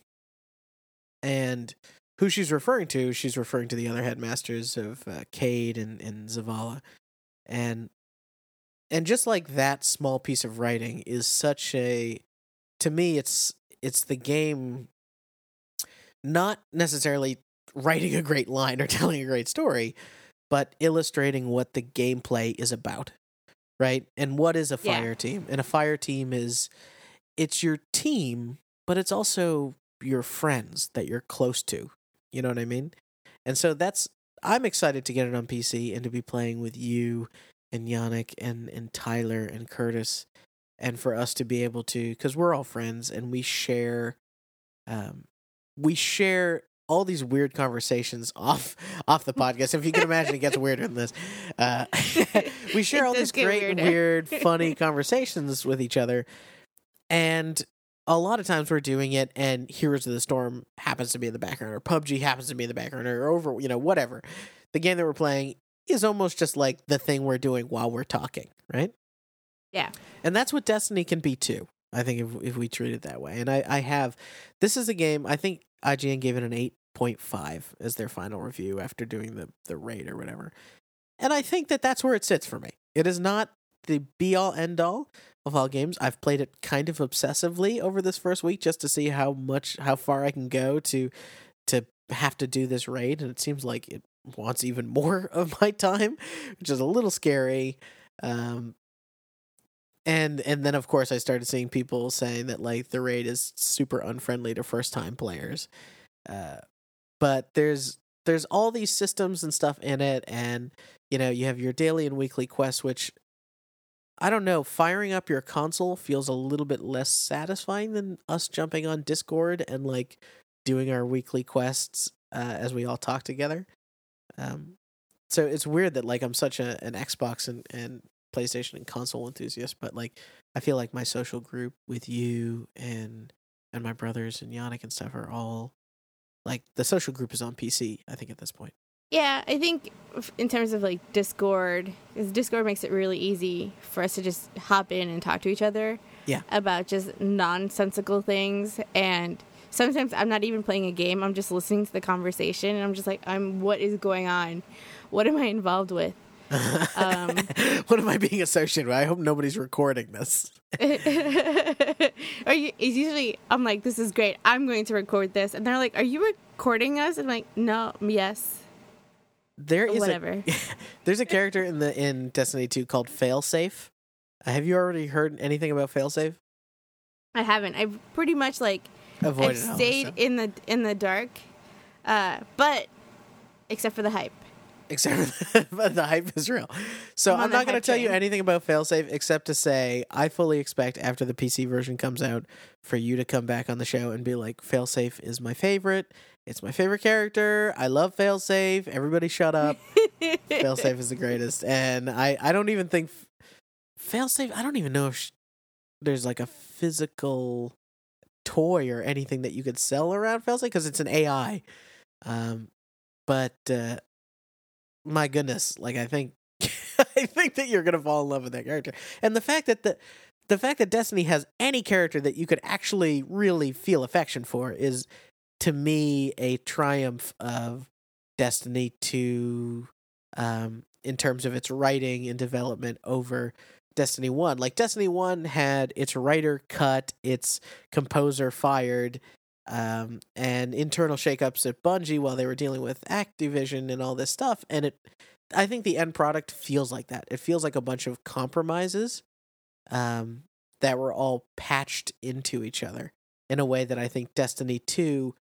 And who she's referring to, she's referring to the other headmasters of uh, Cayde and and Zavala, and and just like that small piece of writing is such a to me it's it's the game not necessarily writing a great line or telling a great story but illustrating what the gameplay is about right? And what is a Yeah. fire team? And a fire team is it's your team but it's also your friends that you're close to you know what i mean? And so that's i'm excited to get it on pc and to be playing with you and Yannick and and Tyler and Curtis, and for us to be able to, because we're all friends and we share, um, we share all these weird conversations off off the podcast. If you can imagine, it gets weirder than this. Uh, we share It all these great, weird, funny conversations with each other, and a lot of times we're doing it, and Heroes of the Storm happens to be in the background, or PUBG happens to be in the background, or over, you know, whatever. The game that we're playing is almost just like the thing we're doing while we're talking, right? Yeah. And that's what Destiny can be too. I think if if we treat it that way. And I, I have this is a game I think IGN gave it an eight point five as their final review after doing the the raid or whatever. And I think that that's where it sits for me. It is not the be all end all of all games. I've played it kind of obsessively over this first week just to see how much how far I can go to to have to do this raid and it seems like it wants even more of my time, which is a little scary. Um and and then of course I started seeing people saying that like the raid is super unfriendly to first time players. Uh but there's there's all these systems and stuff in it and you know, you have your daily and weekly quests which I don't know, firing up your console feels a little bit less satisfying than us jumping on Discord and like doing our weekly quests uh, as we all talk together. Um, so it's weird that like I'm such a an Xbox and, and PlayStation and console enthusiast, but like I feel like my social group with you and and my brothers and Yannick and stuff are all like the social group is on PC. I think at this point. Yeah, I think in terms of like Discord, because Discord makes it really easy for us to just hop in and talk to each other. Yeah. About just nonsensical things, and sometimes I'm not even playing a game. I'm just listening to the conversation, and I'm just like, I'm what is going on? What am I involved with? Um, what am I being associated with? I hope nobody's recording this. you, it's usually I'm like, this is great. I'm going to record this, and they're like, Are you recording us? I'm like, No, yes, There is whatever. A, there's a character in the in Destiny 2 called Failsafe. Have you already heard anything about Failsafe? I haven't. I've pretty much like Avoid I've stayed in the in the dark, uh, but except for the hype. except for the, but the hype is real. So I'm I'm, not going to tell you anything about Failsafe except to say I fully expect after the PC version comes out for you to come back on the show and be like Failsafe is my favorite. It's my favorite character. I love Failsafe. Everybody shut up. Failsafe is the greatest. And I I don't even think Failsafe I don't even know if sh- there's like a physical toy or anything that you could sell around Failsafe because it's an AI. Um but uh my goodness, like I think I think that you're gonna fall in love with that character. And the fact that the the fact that Destiny has any character that you could actually really feel affection for is to me a triumph of Destiny 2 um in terms of its writing and development over Destiny 1. Like Destiny 1 had its writer cut, its composer fired, um, and internal shakeups at Bungie while they were dealing with Activision and all this stuff. And it, I think the end product feels like that. It feels like a bunch of compromises, um, that were all patched into each other in a way that I think Destiny Two,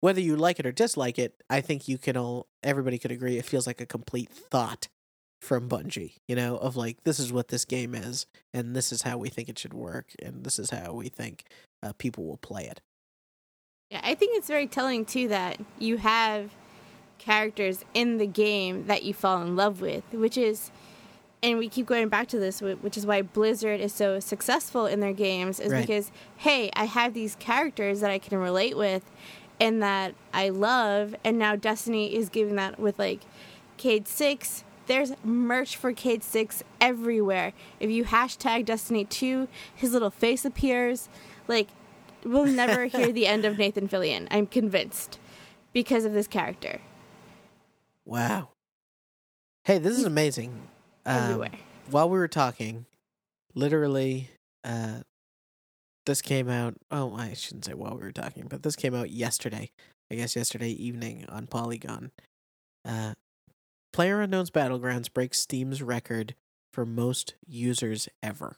whether you like it or dislike it, I think you can all everybody could agree it feels like a complete thought from Bungie. You know, of like this is what this game is, and this is how we think it should work, and this is how we think uh, people will play it. Yeah, I think it's very telling too that you have characters in the game that you fall in love with, which is and we keep going back to this, which is why Blizzard is so successful in their games, is Right. because hey, I have these characters that I can relate with, and that I love, and now Destiny is giving that with like Cayde Six. There's merch for Cayde Six everywhere. If you hashtag Destiny Two, his little face appears. Like, we'll never hear the end of Nathan Fillion. I'm convinced because of this character Wow. Hey, this is amazing. Um, while we were talking, literally, uh, this came out. Oh, I shouldn't say while we were talking, but this came out yesterday. I guess yesterday evening on Polygon. Uh, Player Unknown's Battlegrounds breaks Steam's record for most users ever.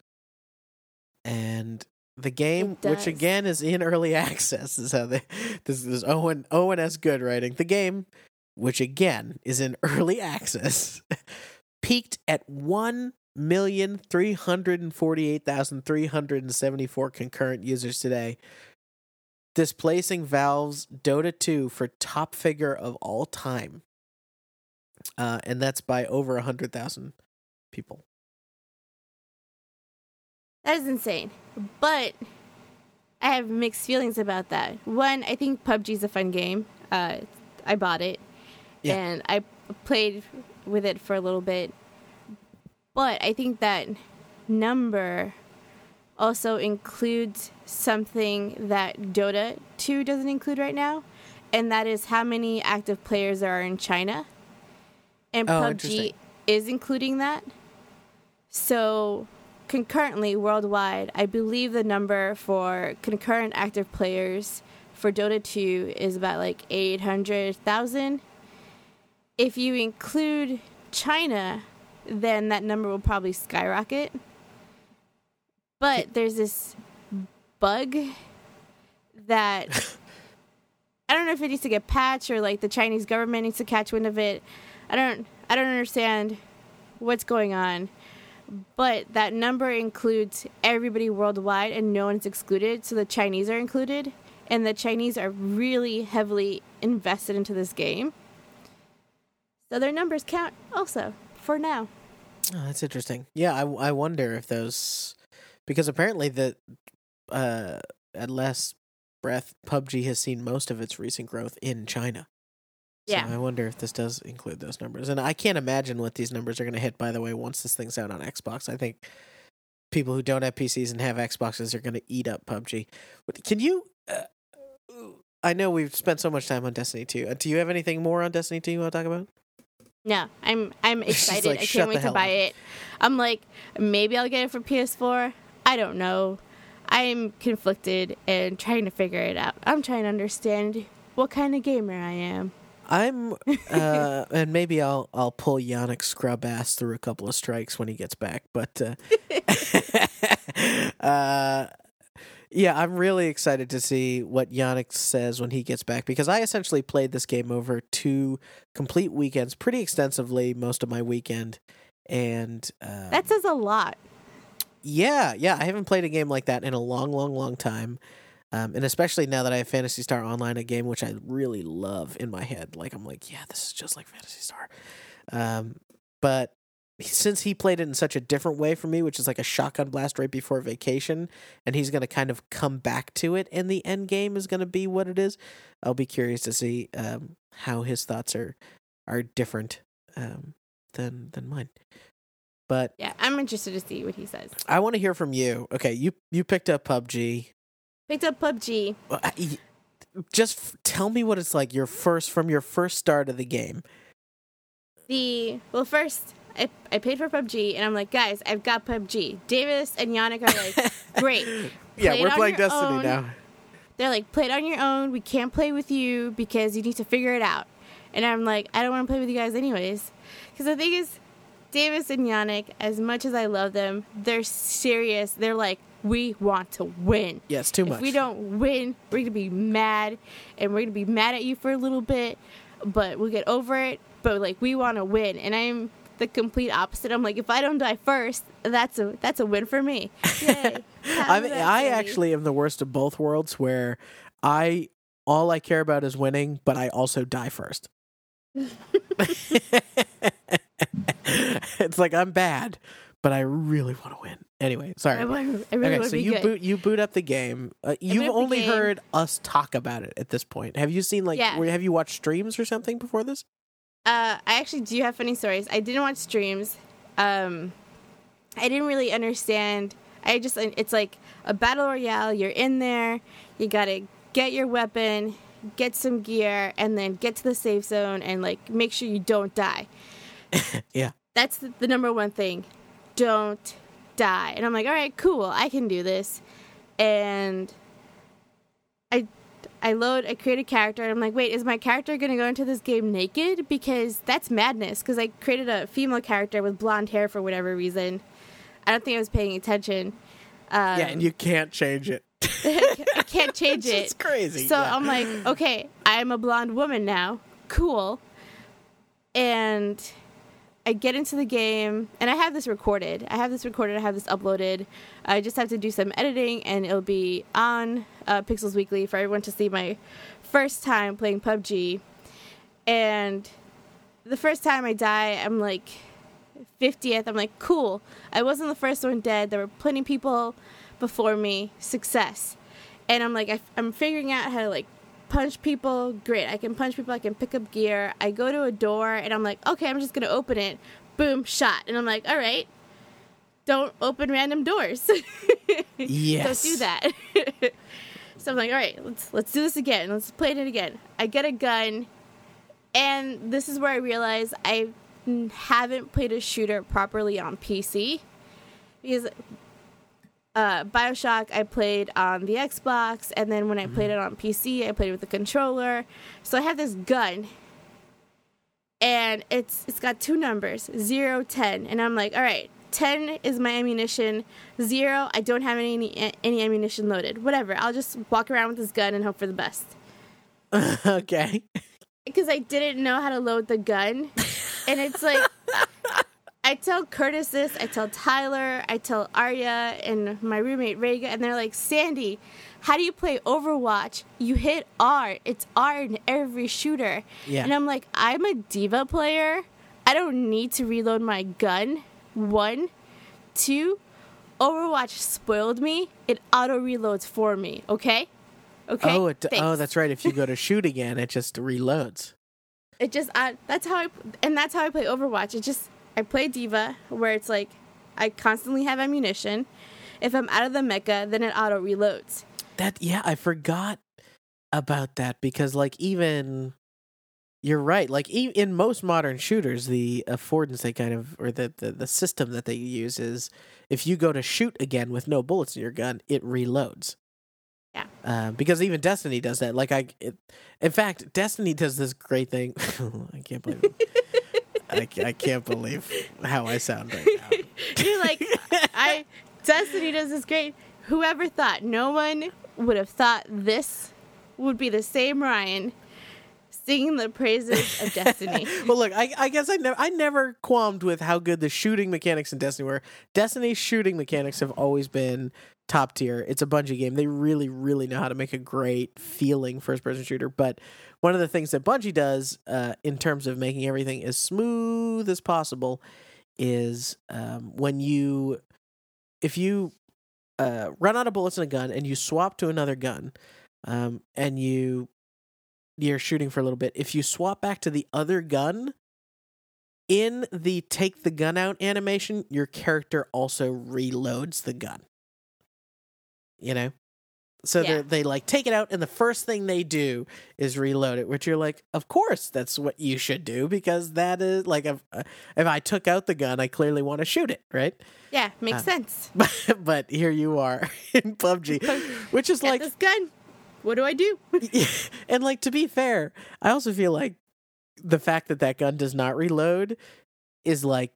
And the game, which again is in early access, is how they this is Owen Owen S. Good writing. The game, which again is in early access, peaked at one million three hundred and forty-eight thousand three hundred and seventy-four concurrent users today, displacing Valve's Dota 2 for top figure of all time. Uh, and that's by over a hundred thousand people. That is insane. But I have mixed feelings about that. One, I think PUBG is a fun game. Uh, I bought it Yeah. and I played with it for a little bit. But I think that number also includes something that Dota 2 doesn't include right now, and that is how many active players there are in China. And Oh, PUBG is including that. So, concurrently worldwide, I believe the number for concurrent active players for Dota 2 is about like 800,000. If you include China, then that number will probably skyrocket. But there's this bug that I don't know if it needs to get patched or like the Chinese government needs to catch wind of it. I don't I don't understand what's going on. But that number includes everybody worldwide and no one's excluded. So the Chinese are included. And the Chinese are really heavily invested into this game. So their numbers count also for now. Oh, that's interesting. Yeah, I, I wonder if those because apparently the uh at last breath PUBG has seen most of its recent growth in China. So Yeah. I wonder if this does include those numbers. And I can't imagine what these numbers are going to hit by the way once this thing's out on Xbox. I think people who don't have PCs and have Xboxes are going to eat up PUBG. Can you uh, I know we've spent so much time on Destiny 2. Uh, do you have anything more on Destiny 2 you want to talk about? No, I'm I'm excited. like, I can't wait to buy up." it. I'm like, maybe I'll get it for PS4. I don't know. I'm conflicted and trying to figure it out. I'm trying to understand what kind of gamer I am. I'm uh and maybe I'll I'll pull Yannick scrub ass through a couple of strikes when he gets back, but uh uh yeah, I'm really excited to see what Yannick says when he gets back because I essentially played this game over two complete weekends pretty extensively most of my weekend and uh That says a lot. yeah, yeah, I haven't played a game like that in a long, long, long time. Um, and especially now that I have Phantasy Star Online, a game which I really love in my head. Like I'm like, yeah, this is just like Phantasy Star. Um, but since he played it in such a different way for me, which is like a shotgun blast right before vacation, and he's gonna kind of come back to it, and the end game is gonna be what it is. I'll be curious to see um, how his thoughts are are different um, than than mine. But Yeah, I'm interested to see what he says. I want to hear from you. Okay, you you picked up PUBG. Picked up PUBG. Well, I- y- Just f- tell me what it's like. Your first from your first start of the game. The well, first I I paid for PUBG, and I'm like, guys, I've got PUBG. Davis and Yannick are like, great. yeah, Play we're playing Destiny own. now. They're like, play it on your own. We can't play with you because you need to figure it out. And I'm like, I don't want to play with you guys anyways. Because the thing is, Davis and Yannick, as much as I love them, they're serious. They're like, we want to win. Yes, too much. If we don't win, we're going to be mad. And we're going to be mad at you for a little bit. But we'll get over it. But like, we want to win. And I'm the complete opposite. I'm like, if I don't die first, that's a that's a win for me. Yay. I I actually am the worst of both worlds, where I all I care about is winning, but I also die first. it's like I'm bad, but I really want to win. Anyway, sorry. I, want, I really okay, so you good. boot you boot up the game. Uh, you've boot up the only game. heard us talk about it at this point. Have you seen like? Yeah. where- have you watched streams or something before this? Uh, I actually do have funny stories. I didn't watch streams. Um, I didn't really understand. I just it's like a battle royale. You're in there. You gotta get your weapon, get some gear, and then get to the safe zone and like make sure you don't die. Yeah. That's the, the number one thing. Don't die. And I'm like, all right, cool. I can do this. And I I load, I create a character, and I'm like, wait, is my character gonna go into this game naked? Because that's madness. Because I created a female character with blonde hair for whatever reason. I don't think I was paying attention. Um, yeah, and you can't change it. I can't change it. It's crazy. So yeah. I'm like, okay, I'm a blonde woman now. Cool. And I get into the game, and I have this recorded. I have this recorded. I have this uploaded. I just have to do some editing, and it'll be on uh, Pixels Weekly for everyone to see my first time playing PUBG. And the first time I die, I'm like 50th. I'm like, cool. I wasn't the first one dead. There were plenty of people before me. Success. And I'm like, I'm figuring out how to like punch people. Great. I can punch people. I can pick up gear. I go to a door and I'm like, okay, I'm just going to open it. Boom, shot. And I'm like, all right. Don't open random doors. yes. Don't do that. so I'm like, all right, let's let's do this again. Let's play it again. I get a gun, and this is where I realize I haven't played a shooter properly on PC because uh, Bioshock I played on the Xbox, and then when I played it on PC, I played it with the controller. So I have this gun, and it's it's got two numbers, zero, ten, and I'm like, all right. 10 is my ammunition. 0, I don't have any any ammunition loaded. Whatever. I'll just walk around with this gun and hope for the best okay. because I didn't know how to load the gun. And it's like, I tell Curtis this, I tell Tyler, I tell Arya, and my roommate Rega, and they're like, Sandy, how do you play Overwatch? You hit R. It's R in every shooter. Yeah. And I'm like, I'm a D.Va player. I don't need to reload my gun. One. Two. Overwatch spoiled me. It auto reloads for me, okay? Okay? Oh, it, oh, that's right. If you go to shoot again, it just reloads. it just I, that's how I and that's how I play Overwatch. It just I play D.Va where it's like I constantly have ammunition. If I'm out of the mecha, then it auto reloads. That yeah, I forgot about that because like even you're right. Like e- in most modern shooters, the affordance they kind of or the, the the system that they use is if you go to shoot again with no bullets in your gun, it reloads. Yeah. Uh, because even Destiny does that. Like I, it, in fact, Destiny does this great thing. I can't believe it. I, I can't believe how I sound right now. You're like I Destiny does this great. Whoever thought no one would have thought this would be the same Ryan singing the praises of Destiny. well, look, I, I guess I never, I never qualmed with how good the shooting mechanics in Destiny were. Destiny's shooting mechanics have always been top tier. It's a Bungie game. They really, really know how to make a great feeling first person shooter. But one of the things that Bungie does uh, in terms of making everything as smooth as possible is um, when you, if you uh, run out of bullets in a gun and you swap to another gun, um, and you you're shooting for a little bit. If you swap back to the other gun, in the take the gun out animation, your character also reloads the gun. You know? So Yeah. they they like take it out, and the first thing they do is reload it, which you're like, of course, that's what you should do because that is like, if, uh, if I took out the gun, I clearly want to shoot it, right? yeah, makes Uh, sense. But, but here you are in PUBG, which is Get like, this gun. What do I do? and like to be fair, I also feel like the fact that that gun does not reload is like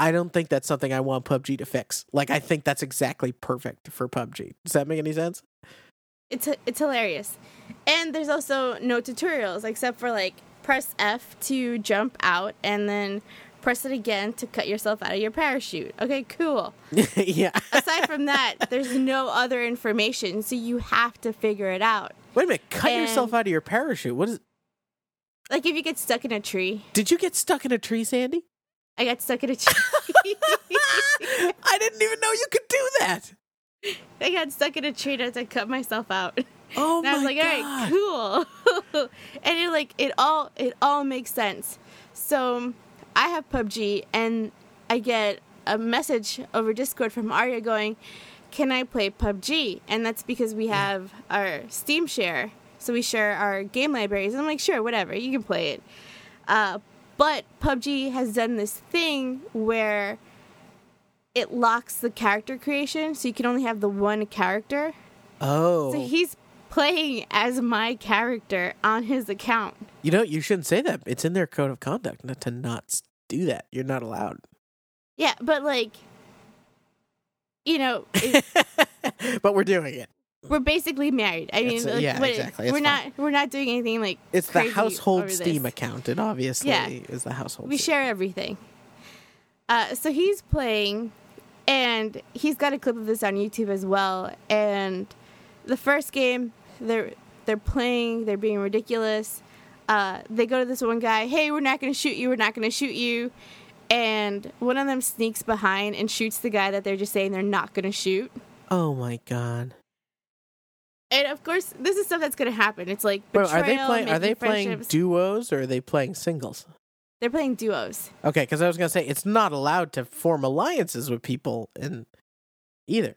I don't think that's something I want PUBG to fix. Like I think that's exactly perfect for PUBG. Does that make any sense? it's it's hilarious. And there's also no tutorials except for like press F to jump out and then press it again to cut yourself out of your parachute. Okay, cool. yeah. Aside from that, there's no other information, so you have to figure it out. Wait a minute. Cut yourself out of your parachute. What is? Like if you get stuck in a tree. Did you get stuck in a tree, Sandy? I got stuck in a tree. I didn't even know you could do that. I got stuck in a tree and I had to cut myself out. Oh and I was my like, god! right, cool. and it like it all it all makes sense. So I have PUBG and I get a message over Discord from Arya going, "Can I play PUBG?" And that's because we have our Steam share, so we share our game libraries. And I'm like, sure, whatever, you can play it. Uh, but PUBG has done this thing where it locks the character creation, so you can only have the one character. Oh, So he's playing as my character on his account. you know you shouldn't say that. It's in their code of conduct not to not do that. You're not allowed. Yeah, but like, you know, it, but we're doing it. we're basically married. I mean, It's- like, yeah, exactly. We're fine. not we're not doing anything like It's the household Steam this. account. It obviously Yeah. is the household. We Steam. share everything. Uh, so he's playing, and he's got a clip of this on YouTube as well. And the first game, they're they're playing, they're being ridiculous. Uh, they go to this one guy, hey, we're not going to shoot you, we're not going to shoot you. And one of them sneaks behind and shoots the guy that they're just saying they're not going to shoot. Oh my god! And of course, this is stuff that's going to happen. It's like Bro, betrayal, are they playing? Are they playing duos or are they playing singles? they're playing duos. Okay, because I was gonna say it's not allowed to form alliances with people in either.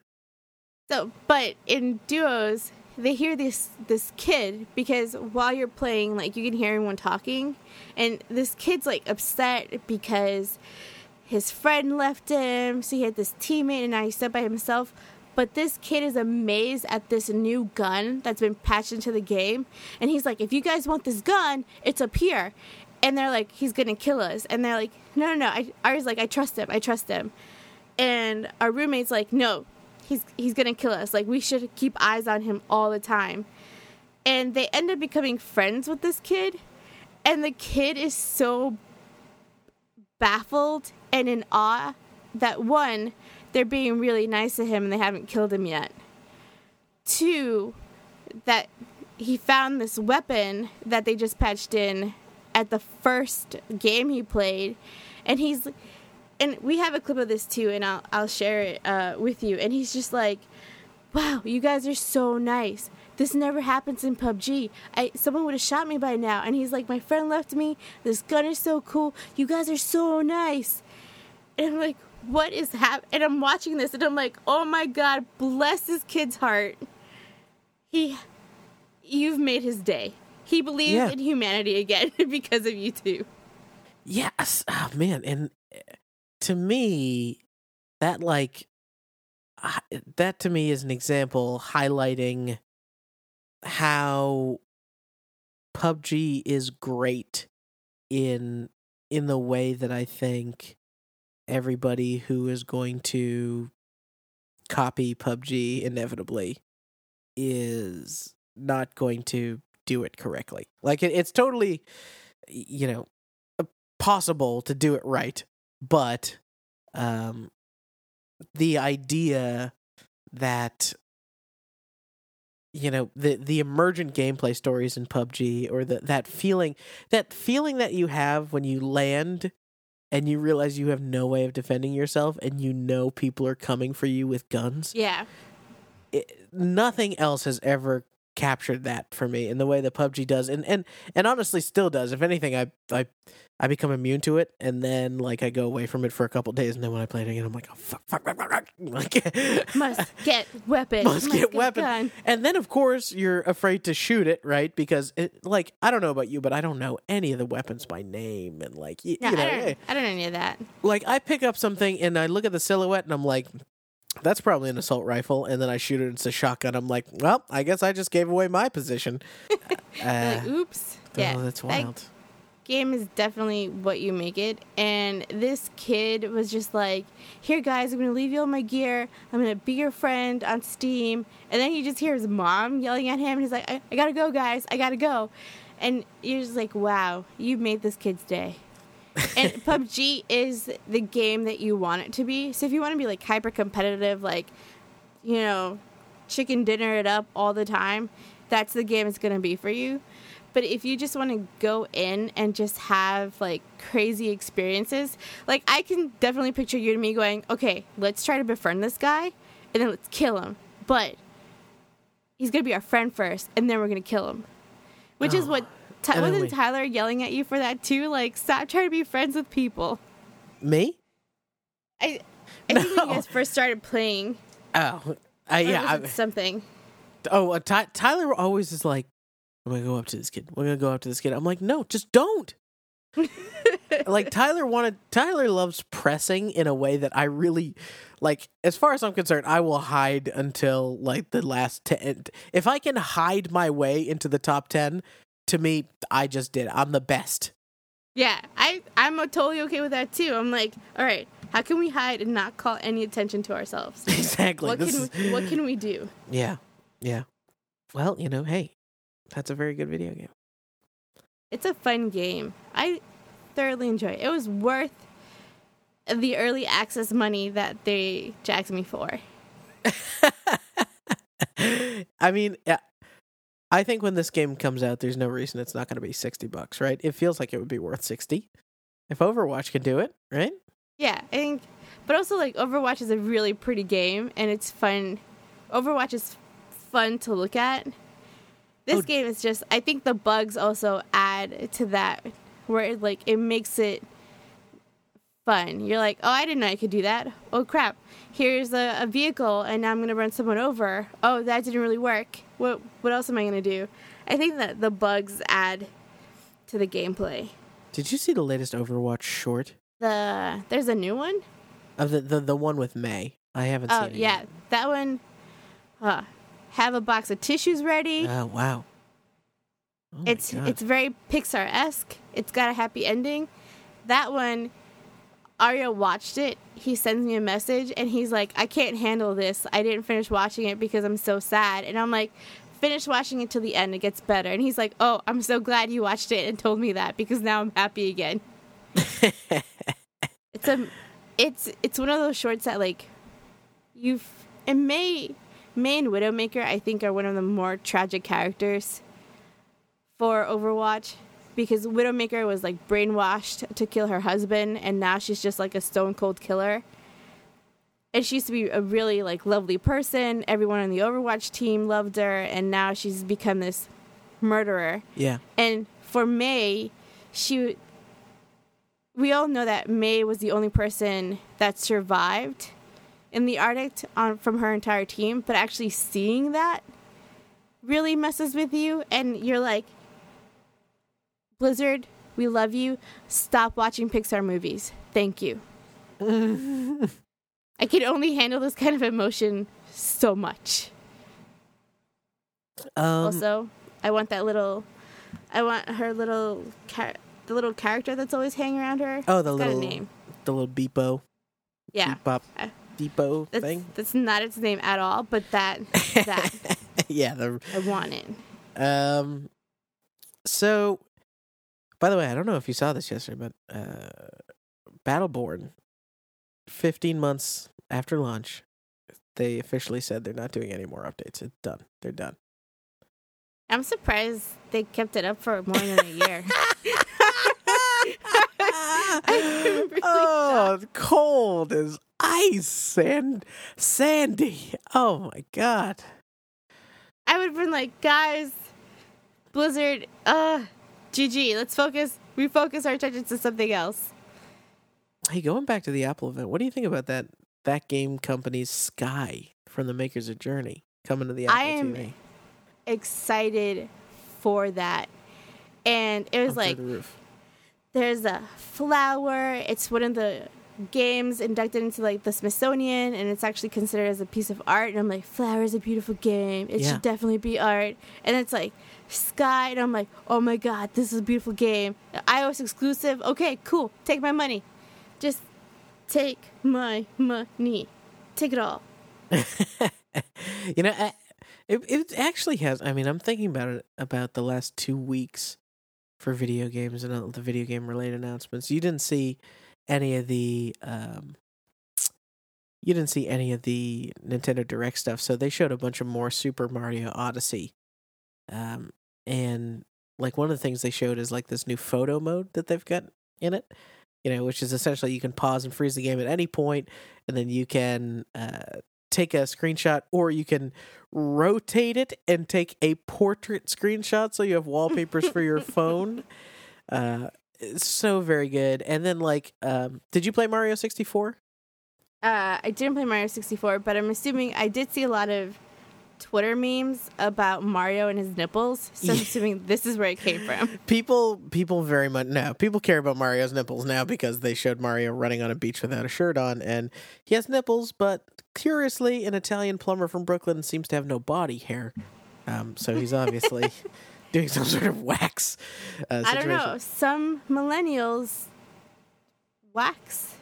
So, but in duos, they hear this this kid because while you're playing, like you can hear everyone talking, and this kid's like upset because his friend left him, so he had this teammate, and now he's stuck by himself. But this kid is amazed at this new gun that's been patched into the game, and he's like, "If you guys want this gun, it's up here." And they're like, "He's gonna kill us," and they're like, "No, no, no." I, I was like, "I trust him. I trust him." and our roommate's like, "No, he's he's gonna kill us. Like we should keep eyes on him all the time." And they end up becoming friends with this kid, and the kid is so baffled and in awe that one, they're being really nice to him and they haven't killed him yet. Two, that he found this weapon that they just patched in at the first game he played, and he's and we have a clip of this too, and I'll I'll share it uh, with you. And he's just like, "Wow, you guys are so nice. This never happens in PUBG. I someone would have shot me by now." And he's like, "My friend left me. This gun is so cool. You guys are so nice." And I'm like, "What is hap?" And I'm watching this, and I'm like, "Oh my God, bless this kid's heart. He, you've made his day. He believes Yeah. in humanity again because of you two." Yes. Oh man, and to me, that like that to me is an example highlighting how PUBG is great in in the way that I think everybody who is going to copy PUBG inevitably is not going to do it correctly. Like it, it's totally you know possible to do it right, but um the idea that you know the the emergent gameplay stories in PUBG or the that feeling that feeling that you have when you land and you realize you have no way of defending yourself and you know people are coming for you with guns Yeah. it, nothing else has ever captured that for me in the way that PUBG does, and and and honestly still does. If anything, I I I become immune to it, and then like I go away from it for a couple days, and then when I play it again, I'm like, oh fuck, fuck, fuck, fuck, fuck. like Must get weapon. must get weapon. gun. And then of course you're afraid to shoot it, right? Because it like I don't know about you, but I don't know any of the weapons by name, and like y- No, you know, I don't. eh, I don't know any of that. like I pick up something and I look at the silhouette and I'm like, that's probably an assault rifle, and then I shoot it. It's a shotgun. I'm like, well, I guess I just gave away my position. uh, like, oops. Yeah. oh, that's that wild. game is definitely what you make it. And this kid was just like, "Here, guys, I'm gonna leave you all my gear. I'm gonna be your friend on Steam." And then you just hear his mom yelling at him. And he's like, I, "I gotta go, guys. I gotta go." And you're just like, "Wow, you made this kid's day." And PUBG is the game that you want it to be. So if you want to be like hyper competitive, like you know, chicken dinner it up all the time, that's the game it's going to be for you. But if you just want to go in and just have like crazy experiences, like I can definitely picture you and me going, okay, let's try to befriend this guy and then let's kill him. But he's going to be our friend first and then we're going to kill him. Which is Oh, what, Ty- and then wasn't we- Tyler yelling at you for that too? Like, stop trying to be friends with people. Me? I, I think when No. you guys first started playing, Oh, I, or yeah. I, something. oh, uh, Ty- Tyler always is like, "I'm gonna go up to this kid. We're gonna go up to this kid." I'm like, "No, just don't." like Tyler wanted. Tyler loves pressing in a way that I really like. As far as I'm concerned, I will hide until like the last ten. If I can hide my way into the top ten, to me, I just did. I'm the best. Yeah, I I'm totally okay with that too. I'm like, all right, how can we hide and not call any attention to ourselves? exactly. what This can is- we, what can we do? Yeah, yeah. Well, you know, hey, that's a very good video game. It's a fun game. I thoroughly enjoy it. It was worth the early access money that they jacked me for. I mean, yeah, I think when this game comes out, there's no reason it's not going to be sixty bucks, right? It feels like it would be worth sixty if Overwatch can do it, right? Yeah, I think, but also like Overwatch is a really pretty game and it's fun. Overwatch is fun to look at. This Oh. game is just. I think the bugs also add to that, where it, like it makes it fun. You're like, oh, I didn't know I could do that. Oh crap! Here's a, a vehicle, and now I'm gonna run someone over. Oh, that didn't really work. What what else am I gonna do? I think that the bugs add to the gameplay. Did you see the latest Overwatch short The there's a new one. of the the, the one with Mei? I haven't Oh seen it. yeah, yet. that one. Uh, have a box of tissues ready. Oh wow. Oh it's it's very Pixar esque. It's got a happy ending. That one, Arya watched it. He sends me a message and he's like, "I can't handle this. I didn't finish watching it because I'm so sad." And I'm like, "Finish watching it till the end. It gets better." And he's like, "Oh, I'm so glad you watched it and told me that because now I'm happy again." it's a it's it's one of those shorts that like you've and Mei Mei and Widowmaker I think are one of the more tragic characters for Overwatch because Widowmaker was like brainwashed to kill her husband and now she's just like a stone cold killer. And she used to be a really like lovely person. Everyone on the Overwatch team loved her and now she's become this murderer. yeah. And for Mei, she we all know that Mei was the only person that survived in the Arctic on from her entire team, but actually seeing that really messes with you and you're like Blizzard, we love you. Stop watching Pixar movies. Thank you. I can only handle this kind of emotion so much. Um, also, I want that little, I want her little, char- the little character that's always hanging around her. oh, the It's little name. the little Beepo, Yeah, Bebop, Uh, Depot that's thing. that's not its name at all. But that that yeah, the I want it. Um. So, by the way, I don't know if you saw this yesterday, but uh, Battleborn, fifteen months after launch, they officially said they're not doing any more updates. It's done. They're done. I'm surprised they kept it up for more than a year. Really oh, cold as ice and sandy. Oh my god. I would have been like, guys, Blizzard, uh, GG. Let's focus. Refocus our attention to something else. Hey, going back to the Apple event, what do you think about that? That game company's Sky from the makers of Journey coming to the Apple I am TV. Excited for that, and it was through like there's a flower. It's one of the games inducted into like the Smithsonian, and it's actually considered as a piece of art. And I'm like, flower is a beautiful game. It Yeah. should definitely be art. And it's like sky, and I'm like, oh my god, this is a beautiful game. iOS exclusive. Okay, cool. Take my money. Just take my money. Take it all. you know, I, it it actually has. I mean, I'm thinking about it about the last two weeks for video games and the video game related announcements. You didn't see any of the um you didn't see any of the Nintendo Direct stuff, so they showed a bunch of more Super Mario Odyssey. Um, and like one of the things they showed is like this new photo mode that they've got in it, you know, which is essentially you can pause and freeze the game at any point, and then you can uh, take a screenshot or you can rotate it and take a portrait screenshot so you have wallpapers for your phone. Uh, so very good. And then like, um, did you play Mario sixty four? Uh, I didn't play Mario 64, but I'm assuming I did see a lot of Twitter memes about Mario and his nipples. So I'm assuming this is where it came from. People, people very much now. People care about Mario's nipples now because they showed Mario running on a beach without a shirt on, and he has nipples. But curiously, an Italian plumber from Brooklyn seems to have no body hair, um, so he's obviously doing some sort of wax. Uh, I don't know. Some millennials wax.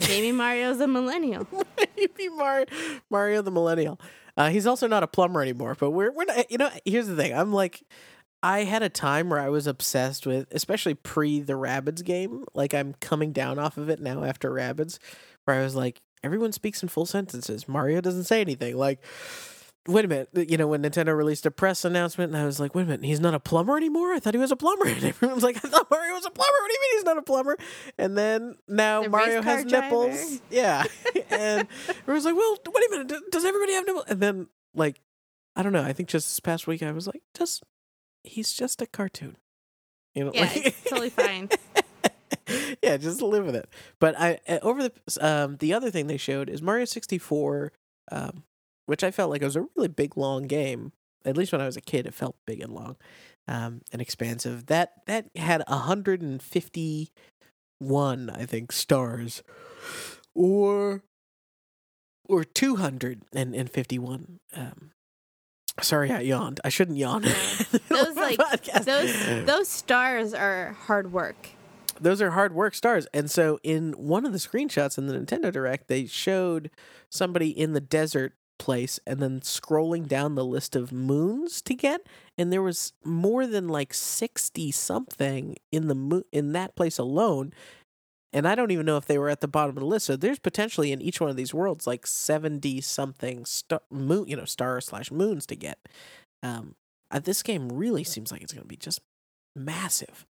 Maybe Mario's a millennial. Maybe Mario, Mario the Millennial. Uh, he's also not a plumber anymore. But we're we're not. You know, here's the thing. I'm like, I had a time where I was obsessed with, especially pre the Rabbids game. Like I'm coming down off of it now after Rabbids, where I was like, everyone speaks in full sentences. Mario doesn't say anything. Like. Wait a minute. You know, when Nintendo released a press announcement, and I was like, wait a minute, he's not a plumber anymore? I thought he was a plumber. And everyone's like, I thought Mario was a plumber. What do you mean he's not a plumber? And then now The Mario has nipples. Yeah. and everyone's like, well, wait a minute. Does everybody have nipples? And then, like, I don't know. I think just this past week, I was like, just, he's just a cartoon. You know, Yeah, like, it's totally fine. yeah, just live with it. But I uh, over the um the other thing they showed is Mario 64 um which I felt like it was a really big long game. At least when I was a kid it felt big and long. Um and expansive. That that had 151 I think stars or or 251 um Sorry, I yawned. I shouldn't yawn. Those, like, Podcast. Those those stars are hard work. those are hard work stars. And so in one of the screenshots in the Nintendo Direct, they showed somebody in the desert place and then scrolling down the list of moons to get and there was more than like 60 something in the mo- in that place alone and I don't even know if they were at the bottom of the list. So there's potentially in each one of these worlds like 70 something star moon, you know, star slash moons to get. Um, uh, this game really seems like it's going to be just massive.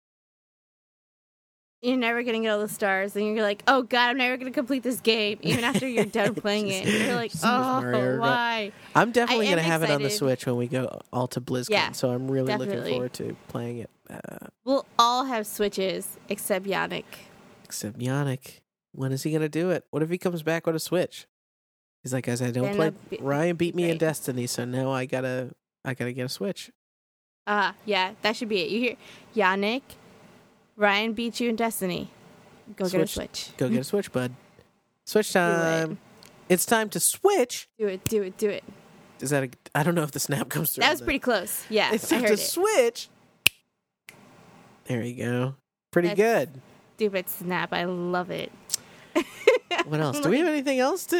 You're never gonna get all the stars, and you're like, "Oh God, I'm never gonna complete this game." Even after you're done playing it, you're like, "Oh, why?" I'm definitely going to am have it on the. Switch when we go all to BlizzCon. Yeah, so I'm really looking forward to playing it. Uh, We'll all have switches except Yannick. except Yannick. When is he going to do it? What if he comes back with a Switch? He's like, guys, I don't Then play. be- Ryan beat me in. Destiny, so now I gotta, I gotta get a Switch. Ah, yeah, that should be it. You hear Yannick, Ryan beat you in Destiny. Go get a Switch. switch. Go get a Switch, bud. Switch it. time. It's time to switch. Do it, do it, do it. Is that a? I don't know if the snap comes through. That was pretty close. Yeah, It's time to it. switch. There you go. Pretty That's- good. Stupid snap. I love it. What else? Do we have anything else to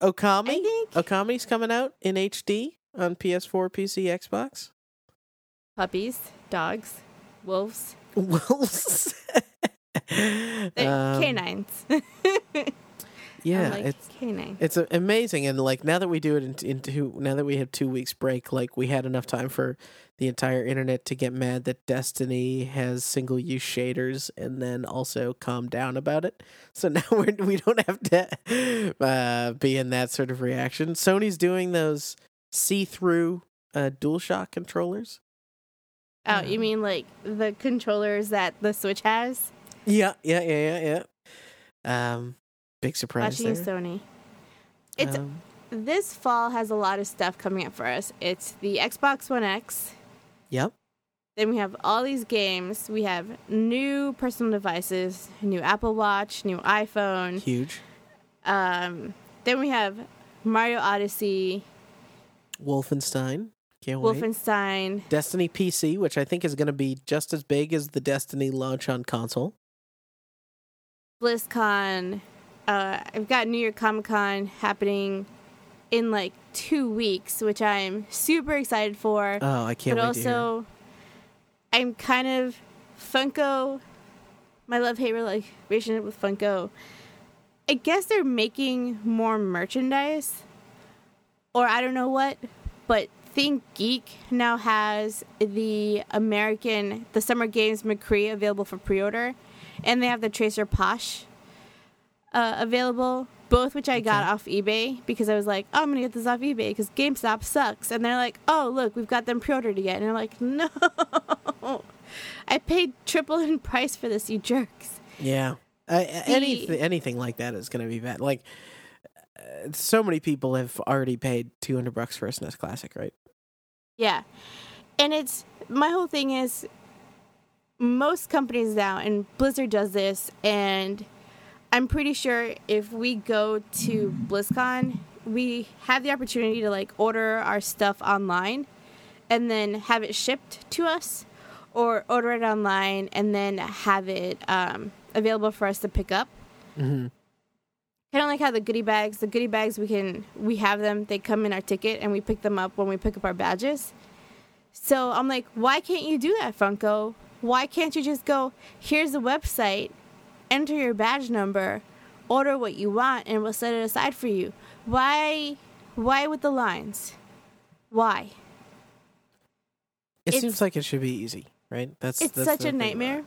uh Okami? Think Okami's coming out in HD on PS4, PC, Xbox. puppies, dogs, wolves, Wolves. They're Um, canines. Yeah, like, it's canine. it's amazing, and like now that we do it in, in two, now that we have two weeks break, like we had enough time for the entire internet to get mad that Destiny has single use shaders, and then also calm down about it. So now we're, we don't have to uh, be in that sort of reaction. Sony's doing those see through uh, DualShock controllers. Oh, you mean like the controllers that the Switch has? Yeah, yeah, yeah, yeah, yeah. Um, big surprise Watching there. Sony. It's Um, this fall has a lot of stuff coming up for us. It's the Xbox One X. yep. Then we have all these games. We have new personal devices, new Apple Watch, new iPhone. Huge. Um, then we have Mario Odyssey, Wolfenstein. Can't wait. Wolfenstein. Destiny PC, which I think is going to be just as big as the Destiny launch on console. BlizzCon. Uh, I've got New York Comic Con happening in like two weeks, which I'm super excited for. Oh, I can't but wait to hear. also, I'm kind of Funko. My love hate relationship with Funko. I guess they're making more merchandise, or I don't know what, but Think Geek now has the American, the Summer Games McCree available for pre order, and they have the Tracer Posh uh, available, both which I got off eBay because I was like, oh, I'm gonna get this off eBay because GameStop sucks. And they're like, oh, look, we've got them pre ordered again. And I'm like, no, I paid triple in price for this, you jerks. Yeah. Uh, anything anything like that is going to be bad. Like so many people have already paid 200 bucks for a SNES classic, right? Yeah. And it's my whole thing is most companies now and Blizzard does this and I'm pretty sure if we go to BlizzCon, we have the opportunity to like order our stuff online and then have it shipped to us or order it online and then have it um, available for us to pick up. Mhm. Kind of like how the goodie bags, the goodie bags we can we have them, they come in our ticket and we pick them up when we pick up our badges. So I'm like, why can't you do that, Funko? Why can't you just go, here's the website, enter your badge number, order what you want and we'll set it aside for you. Why why with the lines? Why? It It's- seems like it should be easy, right? That's it's that's such a nightmare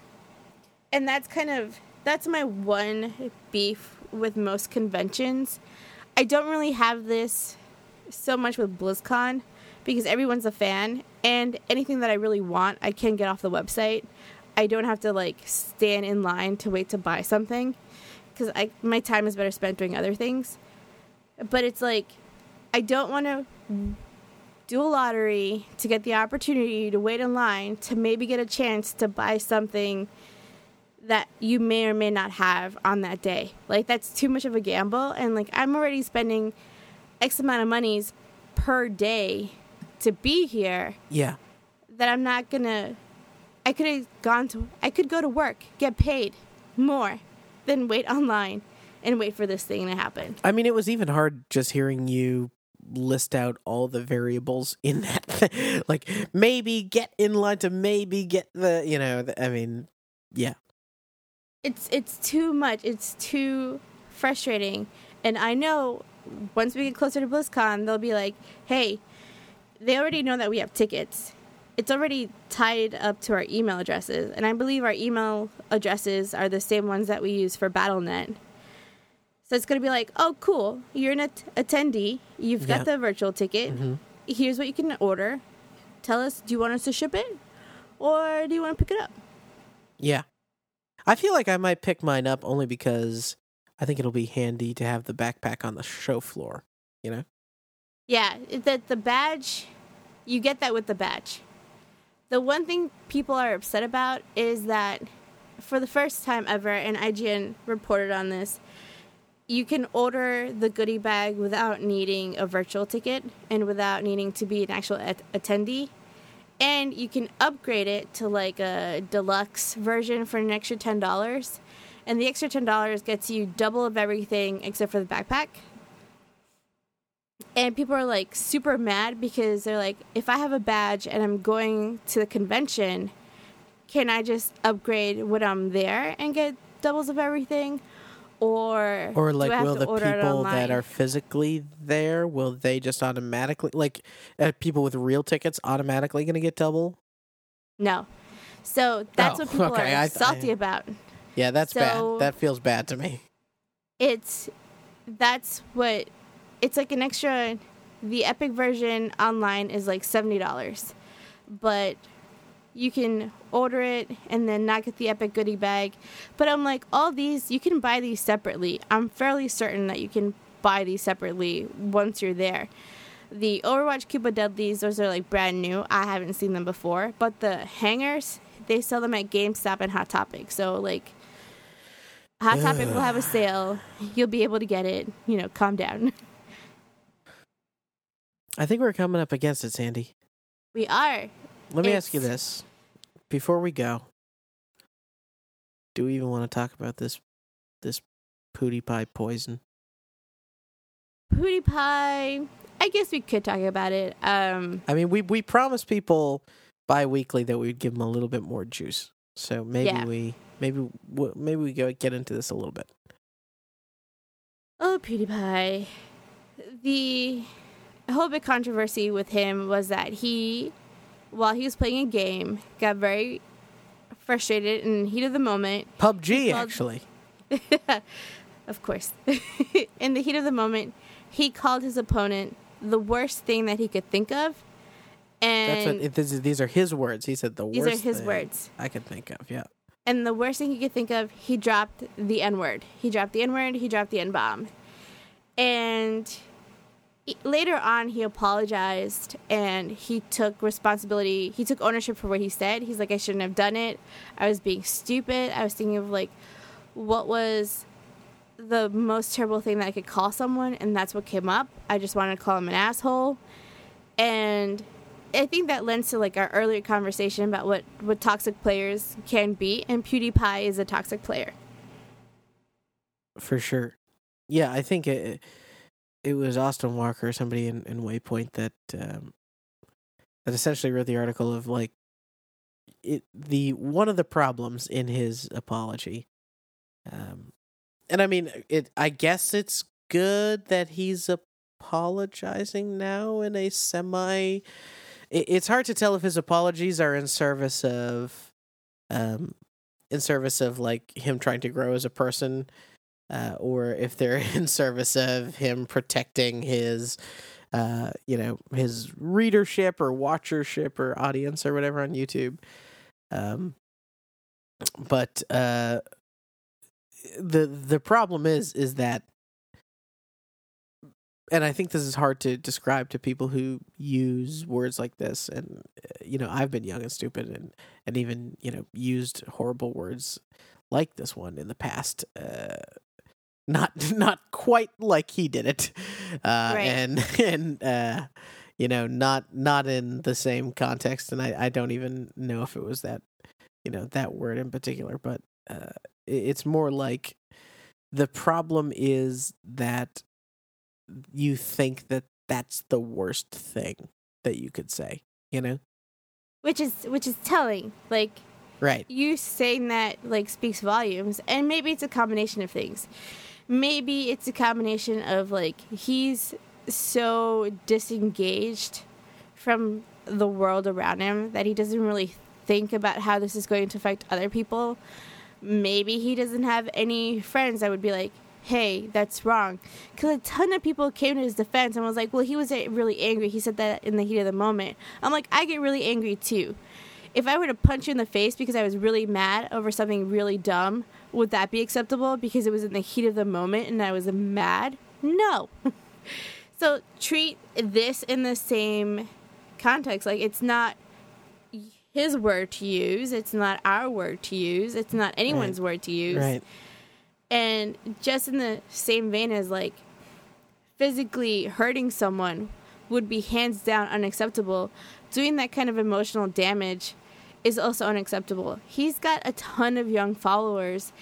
and that's kind of that's my one beef with most conventions i don't really have this so much with blizzcon because everyone's a fan and anything that i really want i can get off the website. I don't have to like stand in line to wait to buy something because i my time is better spent doing other things. But it's like i don't want to do a lottery to get the opportunity to wait in line to maybe get a chance to buy something that you may or may not have on that day. Like that's too much of a gamble and like I'm already spending X amount of monies per day to be here Yeah. that I'm not gonna I could have gone to I could go to work, get paid more than wait online and wait for this thing to happen. I mean, it was even hard just hearing you list out all the variables in that. Thing. like maybe get in line to maybe get the, you know, the, I mean, yeah. It's it's too much. It's too frustrating. And I know once we get closer to BlizzCon, they'll be like, "Hey, they already know that we have tickets. It's already tied up to our email addresses, and I believe our email addresses are the same ones that we use for Battle.net." So it's gonna be like, "Oh, cool! You're an att- attendee. You've got Yeah. the virtual ticket. Mhm. Here's what you can order. Tell us, do you want us to ship it, or do you want to pick it up?" Yeah. I feel like I might pick mine up only because I think it'll be handy to have the backpack on the show floor, you know? Yeah, that the badge, you get that with the badge. The one thing people are upset about is that for the first time ever, and IGN reported on this, you can order the goodie bag without needing a virtual ticket and without needing to be an actual at- attendee. And you can upgrade it to like a deluxe version for an extra $10. And the extra $10 gets you double of everything except for the backpack and people are like super mad because they're like if i have a badge and i'm going to the convention can i just upgrade when i'm there and get doubles of everything or Or like, will the people that are physically there, will they just automatically, like, uh, people with real tickets automatically going to get double? no so that's Oh, what people okay, are I- salty I- about Yeah, that's So- bad. That feels bad to me. it's that's what it's like an extra the epic version online is like $70 but you can order it and then not get the epic goodie bag. But i'm like all these you can buy these separately. I'm fairly certain that you can buy these separately once you're there. The overwatch Cute But Deadlies those are like brand new. I haven't seen them before. But the hangers they sell them at gamestop and hot topic. So like hot topic will have a sale. You'll be able to get it. You know calm down. I think we're coming up against it, Sandy. we are Let me ask you this before we go. Do we even want to talk about this this pootie pie poison? Pootie Pie. I guess we could talk about it. Um, I mean, we we promised people bi-weekly that we'd give them a little bit more juice. So maybe Yeah. we maybe maybe we go get into this a little bit. Oh, PewDiePie. The whole big controversy with him was that he, while he was playing a game, got very frustrated in the heat of the moment. PUBG, called- actually. Of course. in the heat of the moment, he called his opponent the worst thing that he could think of. That's And what this is, these are his words. He said the these worst These are his thing words. I could think of. Yeah. And the worst thing he could think of, he dropped the N word. He dropped the N word, he dropped the N bomb. And later on, he apologized and he took responsibility. He took ownership for what he said. He's like, I shouldn't have done it. I was being stupid. I was thinking of like, what was the most terrible thing that I could call someone, and that's what came up. I just wanted to call him an asshole. And I think that lends to like our earlier conversation about what what toxic players can be, and PewDiePie is a toxic player. For sure. Yeah, I think it it was Austin Walker somebody in, in Waypoint that um, that essentially wrote the article of like it the one of the problems in his apology. Um and I mean it I guess it's good that he's apologizing now in a semi it, it's hard to tell if his apologies are in service of um in service of like him trying to grow as a person uh, or if they're in service of him protecting his uh, you know his readership or watchership or audience or whatever on YouTube. Um but uh the the problem is is that and I think this is hard to describe to people who use words like this and uh, you know I've been young and stupid and and even you know used horrible words like this one in the past uh not not quite like he did it uh Right. and and uh you know not not in the same context and I I don't even know if it was that you know that word in particular but uh it's more like the problem is that you think that that's the worst thing that you could say you know which is which is telling. Like right you saying that like speaks volumes, and maybe it's a combination of things. Maybe it's a combination of like he's so disengaged from the world around him that he doesn't really think about how this is going to affect other people. Maybe he doesn't have any friends that would be like, hey, that's wrong. Because a ton of people came to his defense and was like, well, he was really angry. He said that in the heat of the moment. I'm like, I get really angry too. If I were to punch you in the face because I was really mad over something really dumb, would that be acceptable? Because it was in the heat of the moment and I was mad? No. so treat this in the same context. Like, it's not his word to use, it's not our word to use, it's not anyone's word to use. Right. And just in the same vein as like physically hurting someone would be hands down unacceptable. Doing that kind of emotional damage is also unacceptable. He's got a ton of young followers.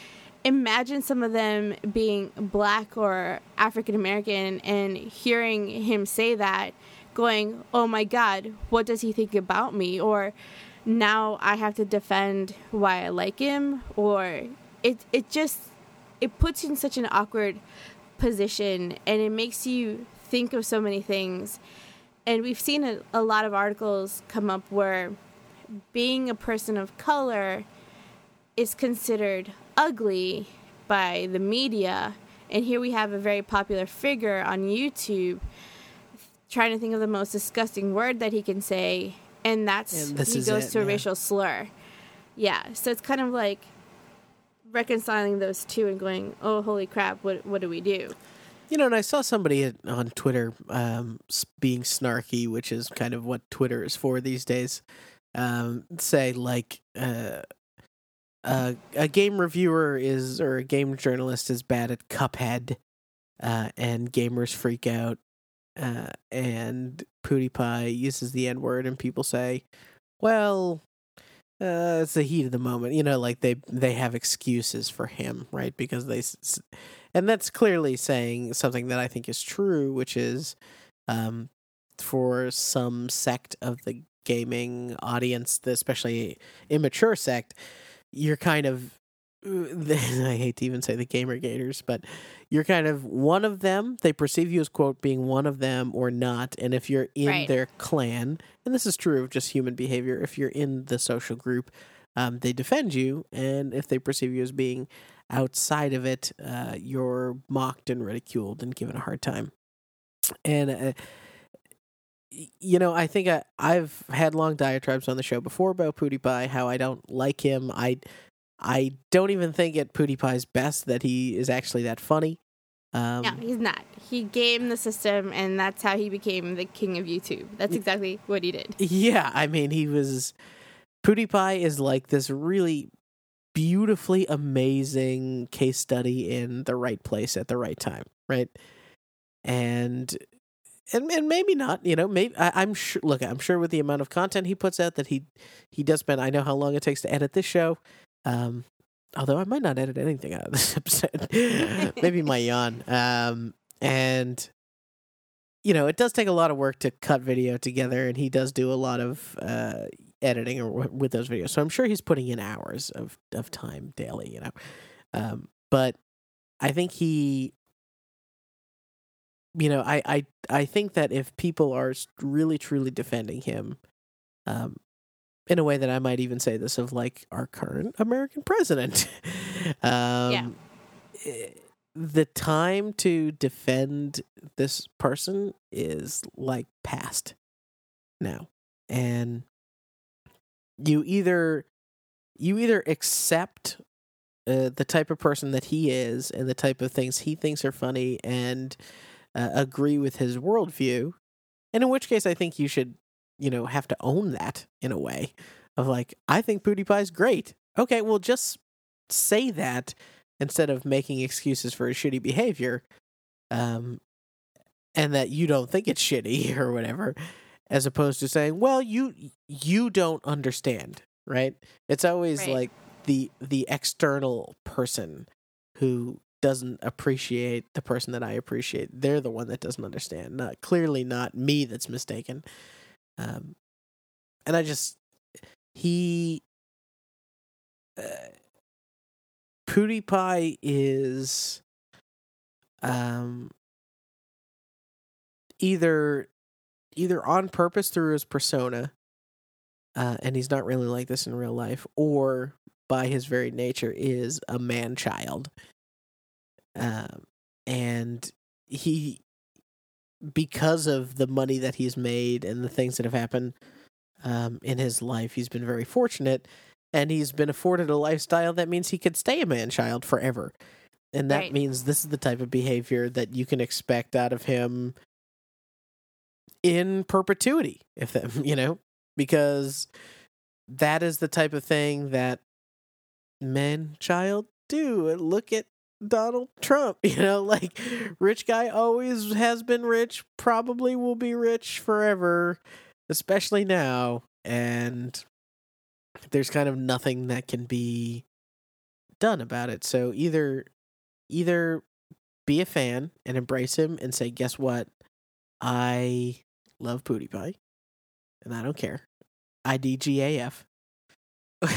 Imagine some of them being black or african american and hearing him say that going oh my god what does he think about me? Or now i have to defend why i like him or it it just it puts you in such an awkward position and it makes you think of so many things. And we've seen a, a lot of articles come up where being a person of color is considered ugly by the media and here we have a very popular figure on youtube trying to think of the most disgusting word that he can say and that's this he goes it, to a yeah. racial slur yeah so it's kind of like reconciling those two and going, "Oh, holy crap! What what do we do?" You know, and I saw somebody on Twitter um, being snarky, which is kind of what Twitter is for these days. Um, say like uh, uh, a game reviewer is or a game journalist is bad at Cuphead, uh, and gamers freak out, uh, and PewDiePie uses the N word, and people say, "Well." Uh, it's the heat of the moment, you know. Like they they have excuses for him, right? Because they and that's clearly saying something that I think is true, which is um, for some sect of the gaming audience, especially immature sect, you're kind of I hate to even say the gamer gators, but you're kind of one of them. They perceive you as quote being one of them or not, and if you're in Right. their clan, and this is true of just human behavior, if you're in the social group, um, they defend you, and if they perceive you as being outside of it, uh, you're mocked and ridiculed and given a hard time. And uh, you know, I think I, I've had long diatribes on the show before about PewDiePie, how I don't like him. I I don't even think at PewDiePie's best that he is actually that funny. Um, no, he's not. He gamed the system, and that's how he became the king of YouTube. That's exactly what he did. Yeah, I mean, he was. PewDiePie is like this really beautifully amazing case study in the right place at the right time, right? And and and maybe not, you know. Maybe I, I'm sure. Look, I'm sure with the amount of content he puts out that he he does spend. I know how long it takes to edit this show. Um, although I might not edit anything out of this episode. maybe my yawn. Um, and you know, it does take a lot of work to cut video together, and he does do a lot of uh, editing or with those videos. So I'm sure he's putting in hours of of time daily. You know, um, but I think he, you know, I I I think that if people are really truly defending him, um, in a way that I might even say this of like our current American president, um, eh, the time to defend this person is like past now. And you either you either accept uh, the type of person that he is and the type of things he thinks are funny and uh, agree with his worldview and in which case i think you should you know have to own that in a way of like i think pewdiepie's great okay well just say that instead of making excuses for his shitty behavior um and that you don't think it's shitty or whatever as opposed to saying well you you don't understand right it's always Right. like the the external person who doesn't appreciate the person that I appreciate they're the one that doesn't understand. Not clearly not me that's mistaken. Um and I just he uh, PewDiePie is um either either on purpose through his persona uh, and he's not really like this in real life or by his very nature is a man child um and he because of the money that he's made and the things that have happened um, in his life he's been very fortunate and he's been afforded a lifestyle that means he could stay a man child forever and that Right. means this is the type of behavior that you can expect out of him in perpetuity if that you know because that is the type of thing that men child do look at Donald Trump you know like rich guy always has been rich probably will be rich forever especially now. And there's kind of nothing that can be done about it. So either either be a fan and embrace him and say guess what? I love PewDiePie and i don't care. Idgaf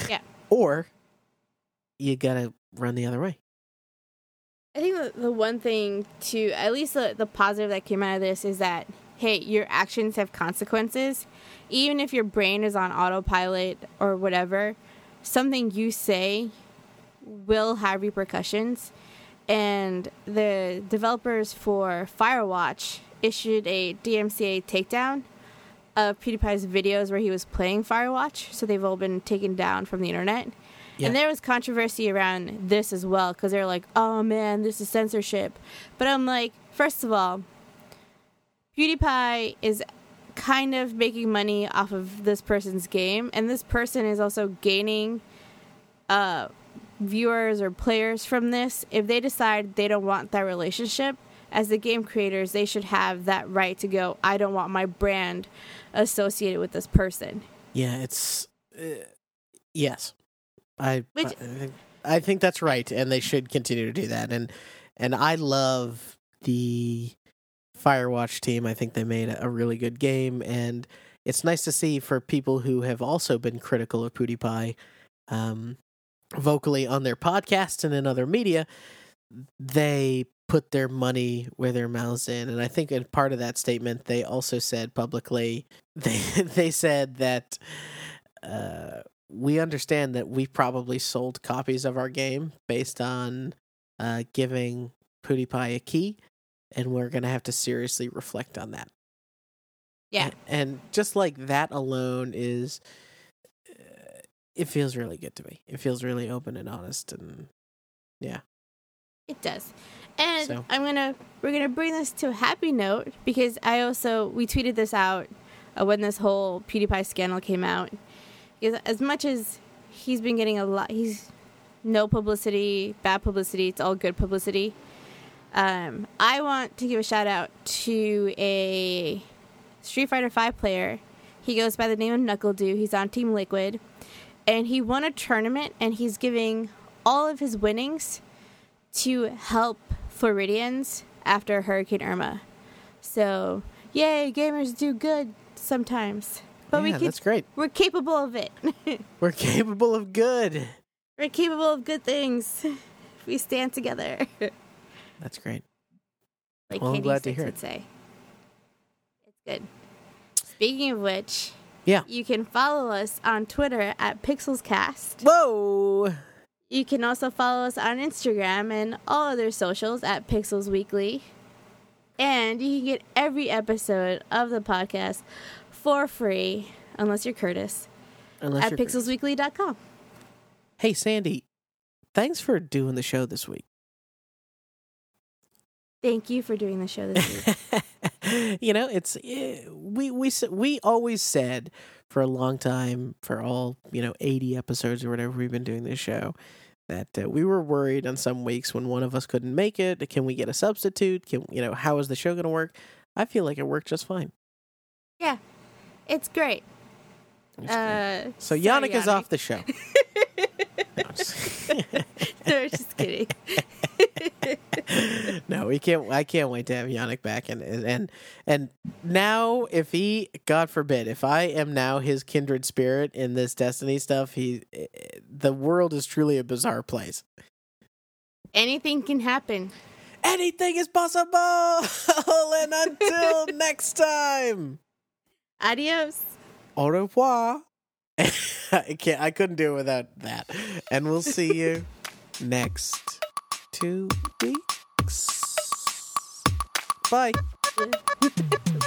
Yeah. or you gotta run the other way I think the, the one thing to, at least the, the positive that came out of this is that, hey, your actions have consequences. Even if your brain is on autopilot or whatever, something you say will have repercussions. And the developers for Firewatch issued a DMCA takedown of PewDiePie's videos where he was playing Firewatch. So they've all been taken down from the internet. Yeah. And there was controversy around this as well because they're like, oh man, this is censorship. But I'm like, first of all, PewDiePie is kind of making money off of this person's game, and this person is also gaining uh, viewers or players from this. If they decide they don't want that relationship, as the game creators, they should have that right to go, I don't want my brand associated with this person. Yeah, it's uh, yes. I Which- I think, I think that's right, and they should continue to do that. And and I love the Firewatch team. I think they made a, a really good game, and it's nice to see for people who have also been critical of PewDiePie, um, vocally on their podcast and in other media, they put their money where their mouths in. And I think in part of that statement, they also said publicly, they they said that uh, we understand that we probably sold copies of our game based on uh, giving PewDiePie a key, and we're gonna have to seriously reflect on that. Yeah. A- and just like that alone is, uh, it feels really good to me. It feels really open and honest, and yeah. It does. And So- I'm gonna we're gonna bring this to a happy note because I also we tweeted this out uh, when this whole PewDiePie scandal came out. As much as he's been getting a lot, he's no publicity, bad publicity. It's all good publicity. Um, I want to give a shout out to a Street Fighter Five player. He goes by the name of NuckleDu. He's on Team Liquid, and he won a tournament. And he's giving all of his winnings to help Floridians after Hurricane Irma. So, yay, gamers do good sometimes. But we yeah, can, that's great. we're capable of it. We're capable of good. we're capable of good things. if we stand together. That's great. like Well, I'm Katie glad to hear it. say. It's good. Speaking of which, Yeah. you can follow us on Twitter at PixelsCast. Whoa. You can also follow us on Instagram and all other socials at Pixels Weekly. And you can get every episode of the podcast for free, unless you're Curtis, Unless at you're pixelsweekly.com. Hey, Sandy, thanks for doing the show this week. Thank you for doing the show this week. you know, it's eh, we we we always said for a long time, for all you know, eighty episodes or whatever we've been doing this show, that uh, we were worried on some weeks when one of us couldn't make it. Can we get a substitute? Can you know how is the show going to work? I feel like it worked just fine. yeah, it's great. It's. Uh, so Yannick is off the show. No, just kidding. no, we can't. I can't wait to have Yannick back, and and and now, if he, God forbid, if I am now his kindred spirit in this Destiny stuff, he, the world is truly a bizarre place. Anything can happen. Anything is possible, and until next time, Adios. au revoir. I can't. I couldn't do it without that, and we'll see you next two weeks. Bye.